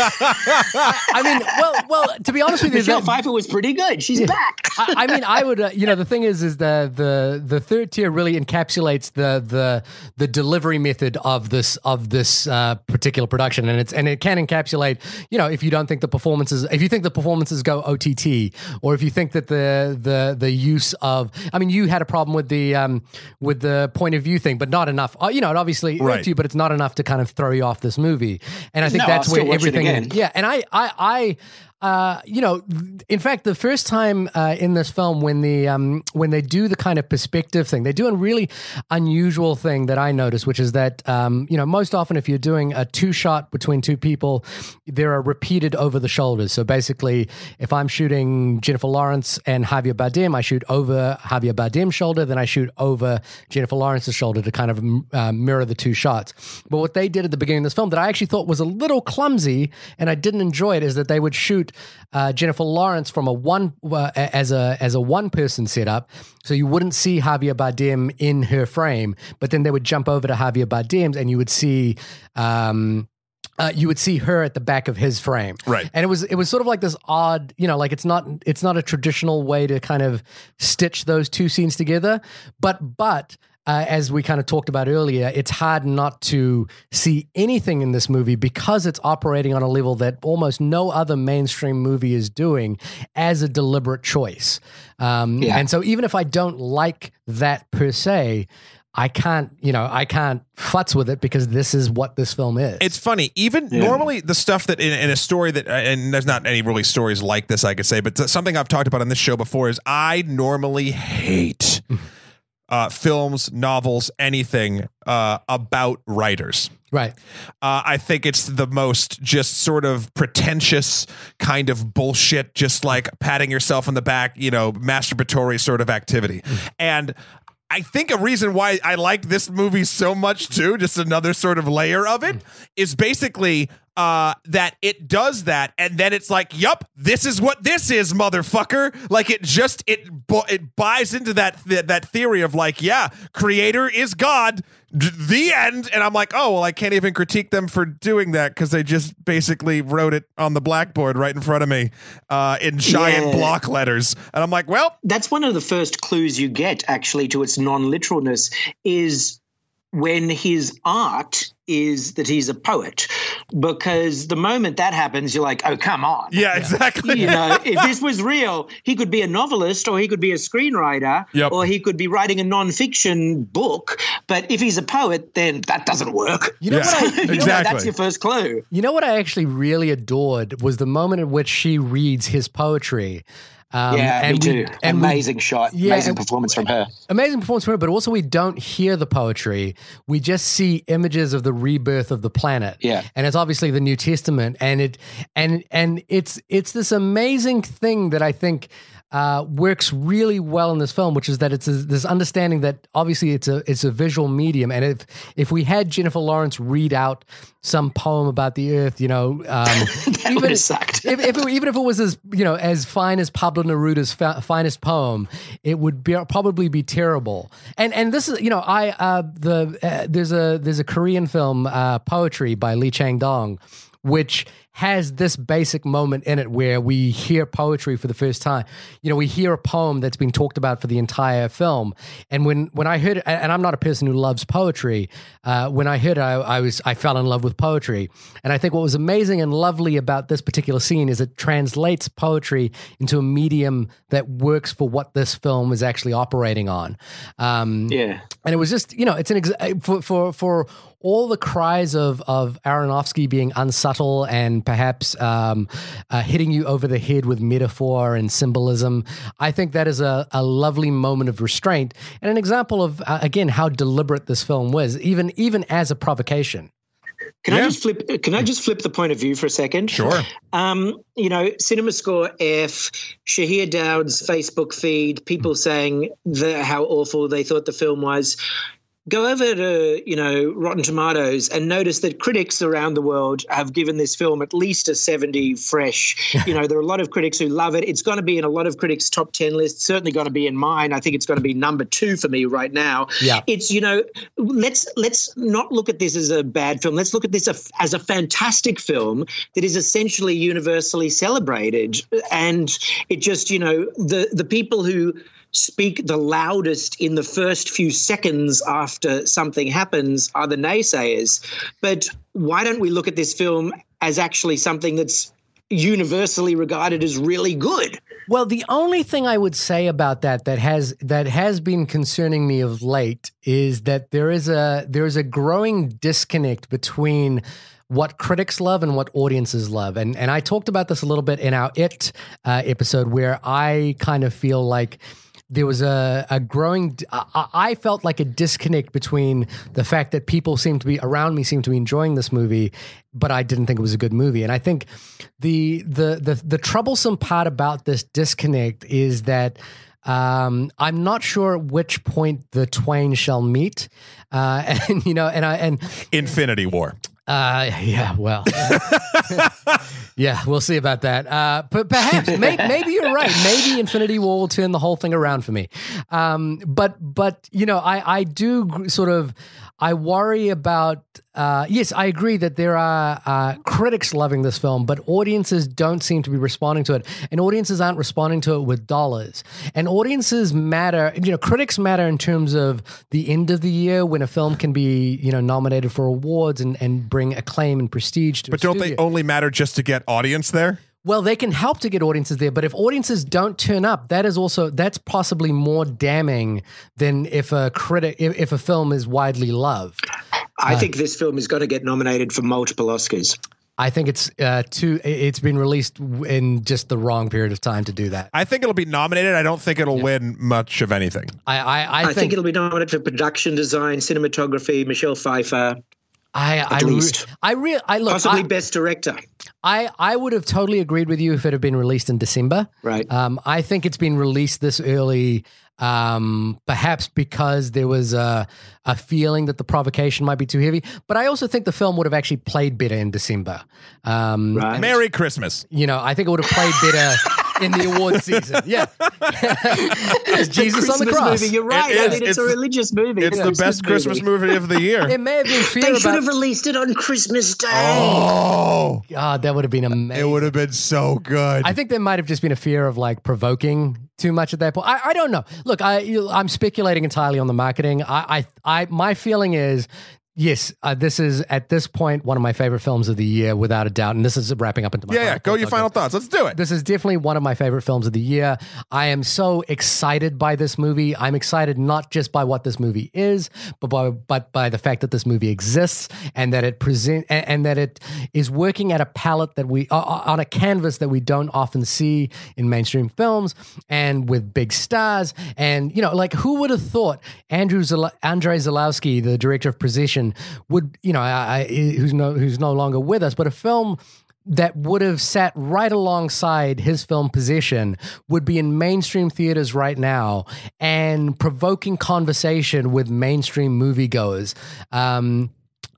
I mean, well, well. To be honest with you, Michelle that- Pfeiffer was pretty good. She's back. I, I mean, I would. Uh, you know, the thing is, is the the the third tier really encapsulates the the the delivery method of this of this uh, particular production, and it's and it can encapsulate. You know, if you don't think the performances, if you think the performances go OTT, or if you think that the the the use of, I mean, you had a problem with the um with the point of view thing, but not enough. Uh, you know, it obviously irked Right. you, but it's not enough to kind kind of throw you off this movie. And I think No, that's where still watch it everything. Yeah, and I, I, I. Uh, you know, in fact, the first time uh, in this film when the um, when they do the kind of perspective thing, they do a really unusual thing that I noticed, which is that um, you know most often if you're doing a two shot between two people, there are repeated over the shoulders. So basically, if I'm shooting Jennifer Lawrence and Javier Bardem, I shoot over Javier Bardem's shoulder, then I shoot over Jennifer Lawrence's shoulder to kind of uh, mirror the two shots. But what they did at the beginning of this film that I actually thought was a little clumsy and I didn't enjoy it is that they would shoot uh, Jennifer Lawrence from a one uh, as a as a one person setup, so you wouldn't see Javier Bardem in her frame, but then they would jump over to Javier Bardem's and you would see. Um, uh, you would see her at the back of his frame, Right. And it was it was sort of like this odd, you know, like it's not it's not a traditional way to kind of stitch those two scenes together, but but uh, as we kind of talked about earlier, it's hard not to see anything in this movie because it's operating on a level that almost no other mainstream movie is doing as a deliberate choice. Um, Yeah. And so, even if I don't like that per se, I can't, you know, I can't futz with it because this is what this film is. It's funny. Even normally, the stuff that in, in a story that, uh, and there's not any really stories like this, I could say, but something I've talked about on this show before is I normally hate uh, films, novels, anything uh, about writers. right. Uh, I think it's the most just sort of pretentious kind of bullshit, just like patting yourself on the back, you know, masturbatory sort of activity. And I think a reason why I like this movie so much too, just another sort of layer of it, is basically uh, that it does that, and then it's like, "Yup, this is what this is, motherfucker." Like it just it it buys into that that, that theory of like, yeah, creator is God. The end, and I'm like, oh well, I can't even critique them for doing that because they just basically wrote it on the blackboard right in front of me uh, in giant Yeah. block letters, and I'm like, well, That's one of the first clues you get actually to its non-literalness is when his art is that he's a poet because the moment that happens you're like oh come on yeah, exactly. you know, if this was real, he could be a novelist or he could be a screenwriter Yep. or he could be writing a nonfiction book. But if he's a poet, then that doesn't work. You know Yeah. what I, You know, Exactly. that's your first clue. You know what I actually really adored was the moment in which she reads his poetry. Um, yeah, me we- too. and we- Amazing shot. Yeah, Amazing performance from her. amazing performance from her, but also we don't hear the poetry. We just see images of the rebirth of the planet. Yeah. and it's obviously the New Testament, and it and and it's it's this amazing thing that I think. Uh, works really well in this film, which is that it's a, this understanding that obviously it's a it's a visual medium, and if if we had Jennifer Lawrence read out some poem about the Earth, you know, um, have sucked. if, if it, even if it was as you know as fine as Pablo Neruda's fa- finest poem, it would be, probably be terrible. And and this is you know I uh, the uh, there's a there's a Korean film uh, poetry by Lee Chang Dong, which has this basic moment in it where we hear poetry for the first time. You know, we hear a poem that's been talked about for the entire film. And when when I heard it, and I'm not a person who loves poetry, uh, when I heard it, I, I was I fell in love with poetry. And I think what was amazing and lovely about this particular scene is it translates poetry into a medium that works for what this film is actually operating on. Um, Yeah. and it was just you know it's an ex- for for for all the cries of of Aronofsky being unsubtle and perhaps um, uh, hitting you over the head with metaphor and symbolism. I think that is a, a lovely moment of restraint and an example of uh, again how deliberate this film was, even even as a provocation. Can Yeah. I just flip? Can I just flip the point of view for a second? Sure. Um, you know, CinemaScore F, Shahir Daud's Facebook feed, people saying the, how awful they thought the film was. Go over to, you know, Rotten Tomatoes and notice that critics around the world have given this film at least a 70 fresh. you know, there are a lot of critics who love it. It's going to be in a lot of critics' top 10 lists, certainly going to be in mine. I think it's going to be number two for me right now. Yeah. It's, you know, let's let's not look at this as a bad film. Let's look at this as- as a fantastic film that is essentially universally celebrated. And it just, you know, the the people who speak the loudest in the first few seconds after something happens are the naysayers. But why don't we look at this film as actually something that's universally regarded as really good? Well, the only thing I would say about that that has that has been concerning me of late is that there is a there is a growing disconnect between what critics love and what audiences love. And and I talked about this a little bit in our It uh, episode where I kind of feel like there was a, a growing I, I felt like a disconnect between the fact that people seem to be around me seem to be enjoying this movie but i didn't think it was a good movie and i think the the the, the troublesome part about this disconnect is that um, I'm not sure at which point the twain shall meet, uh, and you know, and I and Infinity War. Uh, yeah, well, yeah, we'll see about that. Uh, but perhaps, may, maybe you're right. Maybe Infinity War will turn the whole thing around for me. Um, but, but you know, I, I do sort of, I worry about. Uh, yes, I agree that there are uh, critics loving this film, but audiences don't seem to be responding to it, and audiences aren't responding to it with dollars. And audiences matter. You know, critics matter in terms of the end of the year when a film can be you know nominated for awards and and bring acclaim and prestige to. But don't they only matter just to get audience there? Well, they can help to get audiences there, but if audiences don't turn up, that is also that's possibly more damning than if a critic if, if a film is widely loved. I think this film is going to get nominated for multiple Oscars. I think it's uh, too. It's been released in just the wrong period of time to do that. I think it'll be nominated. I don't think it'll win much of anything. I I, I, I, think, think, it'll be nominated for production design, cinematography, Michelle Pfeiffer, I I at re- I re- I look. possibly I, best director. I I would have totally agreed with you if it had been released in December. Right. Um, I think it's been released this early, um, perhaps because there was a, a feeling that the provocation might be too heavy. But I also think the film would have actually played better in December. Um, Right. Merry Christmas. You know, I think it would have played better in the award season. Yeah. There's Jesus on the Christmas cross. movie. You're right. It I mean, it's, a religious movie. It's the best Christmas movie of the year. It may have been fear They should about. have released it on Christmas Day. oh, God, that would have been amazing. it would have been so good. I think there might have just been a fear of like provoking too much at that point. I, I don't know. Look, I you- I'm speculating entirely on the marketing. I I, I my feeling is. Yes, uh, this is at this point one of my favorite films of the year, without a doubt. And this is wrapping up into my yeah, yeah. Go your final thoughts. Let's do it. This is definitely one of my favorite films of the year. I am so excited by this movie. I'm excited not just by what this movie is, but by but by the fact that this movie exists and that it present and, and that it is working at a palette that we uh, on a canvas that we don't often see in mainstream films and with big stars and you know like who would have thought Andrew Zala- Andrei Zulawski, the director of Possession, would you know I, I, who's no who's no longer with us, but a film that would have sat right alongside his film Possession would be in mainstream theaters right now and provoking conversation with mainstream moviegoers. Um,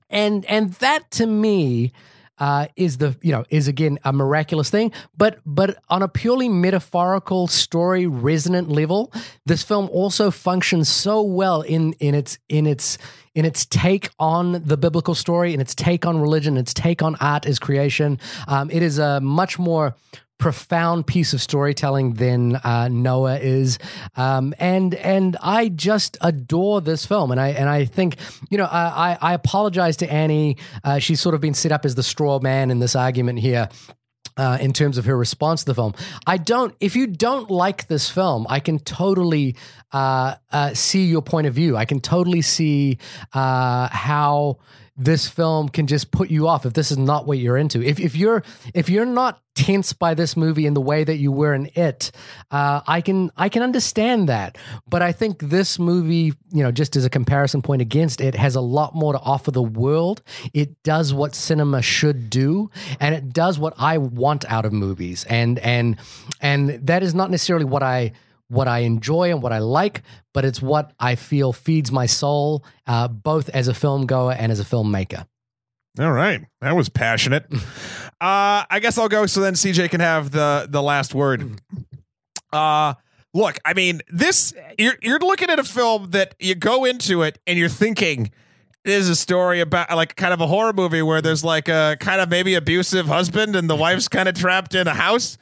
and and that to me uh, is the you know is again a miraculous thing, but but on a purely metaphorical story resonant level, this film also functions so well in in its in its in its take on the biblical story, in its take on religion, its take on art as creation. Um, it is a much more profound piece of storytelling than uh, Noah is, um, and and I just adore this film, and I and I think you know I I, apologize to Annie. Uh, she's sort of been set up as the straw man in this argument here. Uh, in terms of her response to the film, I don't. If you don't like this film, I can totally uh, uh, see your point of view. I can totally see uh, how this film can just put you off if this is not what you're into. If if you're if you're not tense by this movie in the way that you were in it, uh, I can I can understand that. But I think this movie, you know, just as a comparison point against it, has a lot more to offer the world. It does what cinema should do, and it does what I want out of movies. And and and that is not necessarily what I what I enjoy and what I like, but it's what I feel feeds my soul, uh, both as a film goer and as a filmmaker. All right, that was passionate. uh, I guess I'll go. So then CJ can have the the last word. Uh, look, I mean, this you're you're looking at a film that you go into it and you're thinking. It is a story about like kind of a horror movie where there's like a kind of maybe abusive husband and the wife's kind of trapped in a house,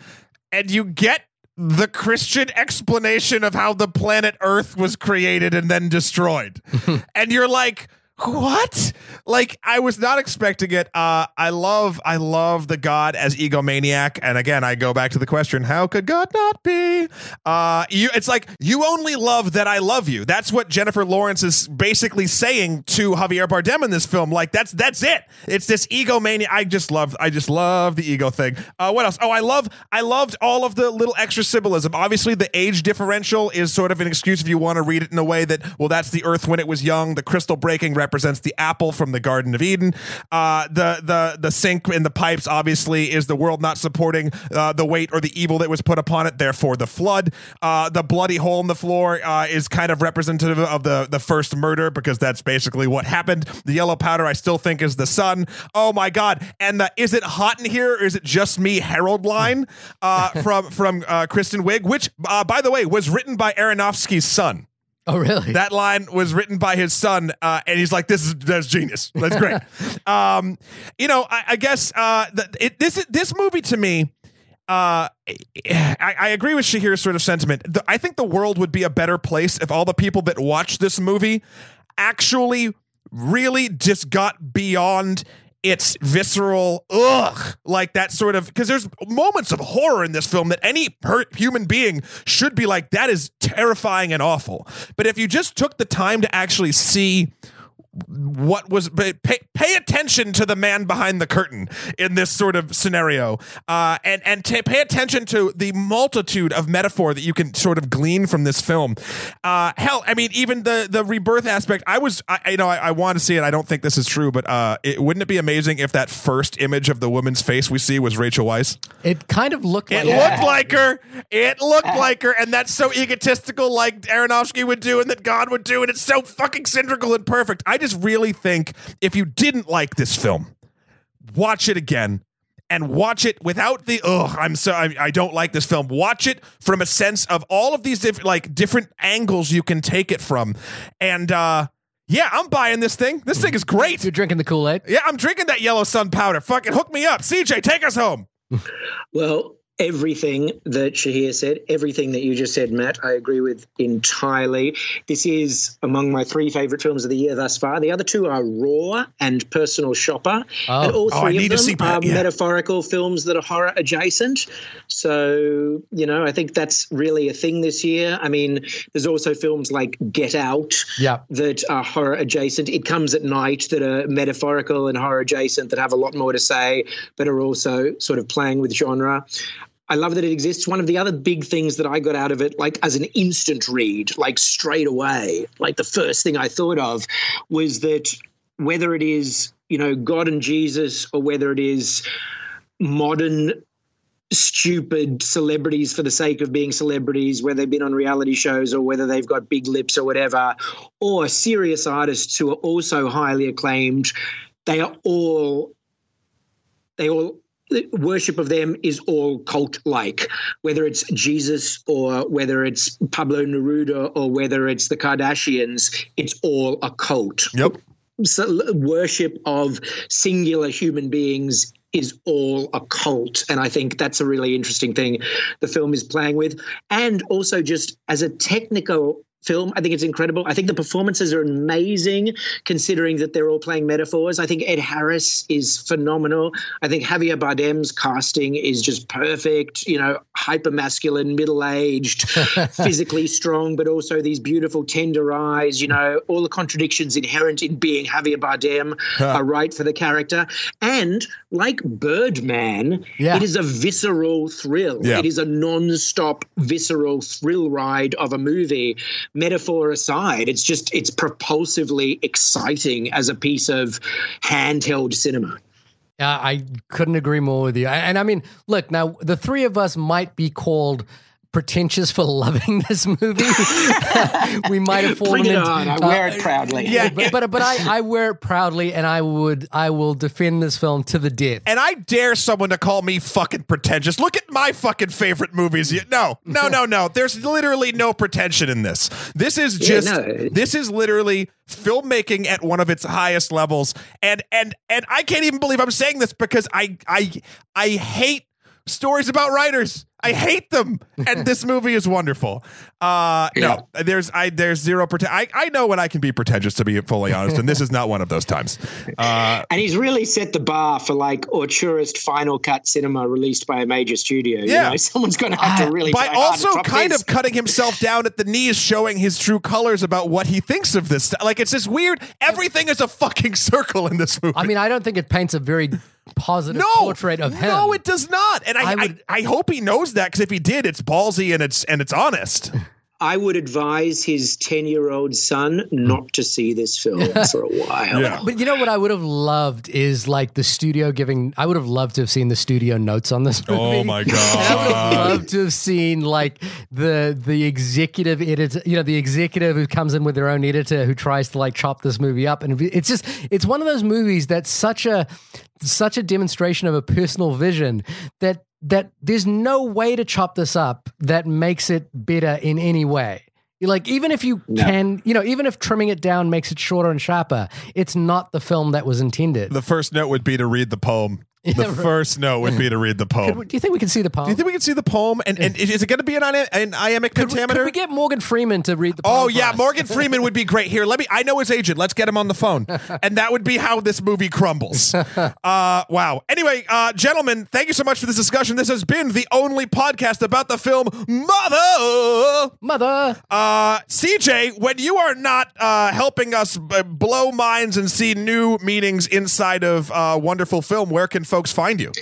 and you get the Christian explanation of how the planet Earth was created and then destroyed. and you're like, what? Like I was not expecting it. Uh, I love, I love the God as egomaniac, and again, I go back to the question: How could God not be? Uh, you, it's like you only love that I love you. That's what Jennifer Lawrence is basically saying to Javier Bardem in this film. Like that's that's it. It's this egomania. I just love, I just love the ego thing. Uh, what else? Oh, I love, I loved all of the little extra symbolism. Obviously, the age differential is sort of an excuse if you want to read it in a way that, well, that's the Earth when it was young. The crystal breaking represents the apple from the Garden of Eden. Uh, the the the sink in the pipes obviously is the world not supporting uh, the weight or the evil that was put upon it. Therefore, the flood. Uh, the bloody hole in the floor uh, is kind of representative of the the first murder because that's basically what happened. The yellow powder I still think is the sun. Oh my god! And the is it hot in here or is it just me? Harold line uh, from from uh, Kristen Wiig, which by the way was written by Aronofsky's son. Oh, really? That line was written by his son, uh, and he's like, "This is that's genius. That's great." um, you know, I, I guess uh, the, it, this this movie to me. Uh, I, I, agree with Shahir's sort of sentiment. The, I think the world would be a better place if all the people that watch this movie actually really just got beyond it's visceral, ugh, like that sort of because there's moments of horror in this film that any human being should be like, that is terrifying and awful. But if you just took the time to actually see what was pay, pay attention to the man behind the curtain in this sort of scenario. Uh, and and t- pay attention to the multitude of metaphor that you can sort of glean from this film. Uh, hell i mean even the the rebirth aspect i was I, you know i, I want to see it. I don't think this is true but uh, it, wouldn't it be amazing if that first image of the woman's face we see was rachel weisz? It kind of looked like it looked like her. It looked like her and that's so egotistical like aronofsky would do and that god would do and it's so fucking cylindrical and perfect. I just really think if you didn't like this film, watch it again and watch it without the ugh i'm so I, I, don't like this film. Watch it from a sense of all of these different like different angles you can take it from. And uh yeah i'm buying this thing. This thing is great. You're drinking the kool-aid? Yeah i'm drinking that yellow sun powder. Fucking hook me up. Cj take us home. Well everything that Shahir said, everything that you just said, Matt, I agree with entirely. This is among my three favorite films of the year thus far. The other two are Raw and Personal Shopper. Oh. And all oh, three oh, of them are yeah. metaphorical films that are horror adjacent. So, you know, I think that's really a thing this year. I mean, there's also films like Get Out yeah. that are horror adjacent. It Comes at Night that are metaphorical and horror adjacent that have a lot more to say, but are also sort of playing with genre. I love that it exists. One of the other big things that I got out of it, like as an instant read, like straight away, like the first thing I thought of was that whether it is, you know, God and Jesus or whether it is modern stupid celebrities for the sake of being celebrities, whether they've been on reality shows or whether they've got big lips or whatever, or serious artists who are also highly acclaimed, they are all they all worship of them is all cult like, whether it's Jesus or whether it's Pablo Neruda or whether it's the Kardashians, it's all a cult. Yep. So worship of singular human beings is all a cult. And I think that's a really interesting thing the film is playing with. And also, just as a technical film. I think it's incredible. I think the performances are amazing, considering that they're all playing metaphors. I think Ed Harris is phenomenal. I think Javier Bardem's casting is just perfect. You know, hyper masculine, middle aged, physically strong, but also these beautiful, tender eyes. You know, all the contradictions inherent in being Javier Bardem are right for the character. And like Birdman, yeah. it is a visceral thrill. Yeah. It is a non stop visceral thrill ride of a movie metaphor aside, it's just it's propulsively exciting as a piece of handheld cinema. Yeah, I couldn't agree more with you. And I mean, look, now the three of us might be called pretentious for loving this movie. we might have fallen Bring it into, on. I wear uh, it proudly. Yeah, but but, but I, I wear it proudly, and I would I will defend this film to the death. And I dare someone to call me fucking pretentious. Look at my fucking favorite movies. No, no, no, no. There's literally no pretension in this. This is just yeah, no. this is literally filmmaking at one of its highest levels. And and and I can't even believe I'm saying this because I I I hate stories about writers. I hate them. And this movie is wonderful. Uh, No, there's I there's zero pretend. I I know when I can be pretentious to be fully honest, and this is not one of those times. Uh, and he's really set the bar for like auteurist final cut cinema released by a major studio. Yeah. you know? someone's going to have to really by try hard to also kind this. of cutting himself down at the knees, showing his true colors about what he thinks of this. Like it's just weird. Everything is a fucking circle in this movie. I mean, I don't think it paints a very positive no portrait of him. No, it does not. And I, I I, I, hope he knows that because if he did, it's ballsy and it's and it's honest. I would advise his 10 year old son not to see this film for a while. Yeah. But you know what I would have loved is like the studio giving. I would have loved to have seen the studio notes on this oh movie. Oh my And I would have loved to have seen like the the executive editor, you know, the executive who comes in with their own editor who tries to like chop this movie up, and it's just it's one of those movies that's such a such a demonstration of a personal vision that that there's no way to chop this up that makes it better in any way. Like even if you No. can, you know, even if trimming it down makes it shorter and sharper, it's not the film that was intended. The first note would be to read the poem. The right. first note would be to read the poem. Could- do you think we can see the poem? Do you think we can see the poem? And, and is it going to be an, an iambic could, we, pentameter? could we get Morgan Freeman to read the poem? Oh yeah? Morgan Freeman would be great. Here, let me. I know his agent. Let's get him on the phone, and that would be how this movie crumbles. Uh, wow. Anyway, uh, gentlemen, thank you so much for this discussion. This has been the only podcast about the film Mother. Mother. Uh, CJ, when you are not uh, helping us blow minds and see new meanings inside of uh, wonderful film, where can folks find you?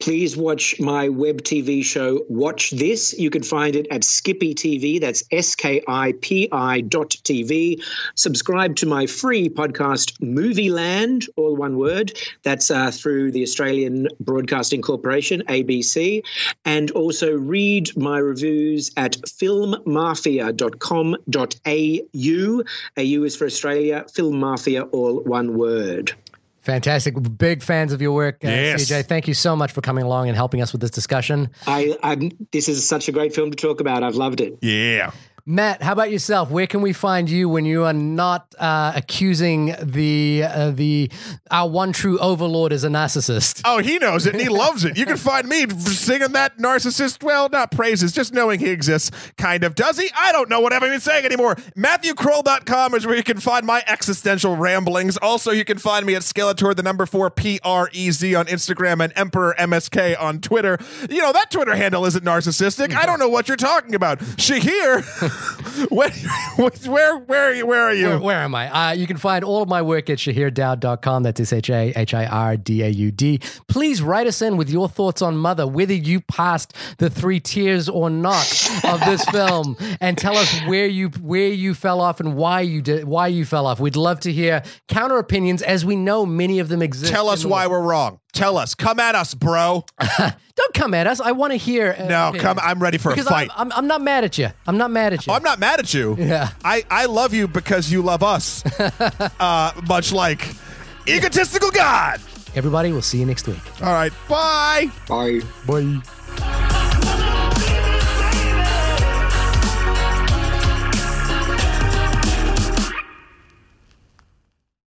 Please watch my web TV show, Watch This. You can find it at Skippy TV. That's S K I P I dot TV. Subscribe to my free podcast, Movie Land, all one word. That's uh, through the Australian Broadcasting Corporation, ABC. And also read my reviews at filmmafia.com.au. AU is for Australia, Film Mafia, all one word. Fantastic. Big fans of your work, uh, Yes. CJ. Thank you so much for coming along and helping us with this discussion. I, I'm, this is such a great film to talk about. I've loved it. Yeah. Matt, how about yourself? Where can we find you when you are not uh, accusing the uh, the our one true overlord as a narcissist? Oh, he knows it and he loves it. You can find me singing that narcissist, well, not praises, just knowing he exists, kind of. Does he? I don't know what I'm even saying anymore. MatthewKroll.com is where you can find my existential ramblings. Also, you can find me at Skeletor, the number four P R E Z on Instagram and Emperor MSK on Twitter. You know, that Twitter handle isn't narcissistic. I don't know what you're talking about. Shahir, where, where, where are you? Where are you? Where, where am I? Uh, you can find all of my work at shahirdaud.com. That's S H A H I R D A U D. Please write us in with your thoughts on Mother, whether you passed the three tiers or not of this film, and tell us where you where you fell off and why you did why you fell off. We'd love to hear counter opinions, as we know many of them exist. Tell us why we're wrong. Tell us. Come at us, bro. Don't come at us. I want to hear. uh, No, opinions. come. I'm ready for a fight. I'm, I'm, I'm not mad at you. I'm not mad at you. Oh, I'm not mad at you. Yeah. I, I love you because you love us. uh, much like egotistical God. Everybody, we'll see you next week. All right. Bye. Bye. Bye.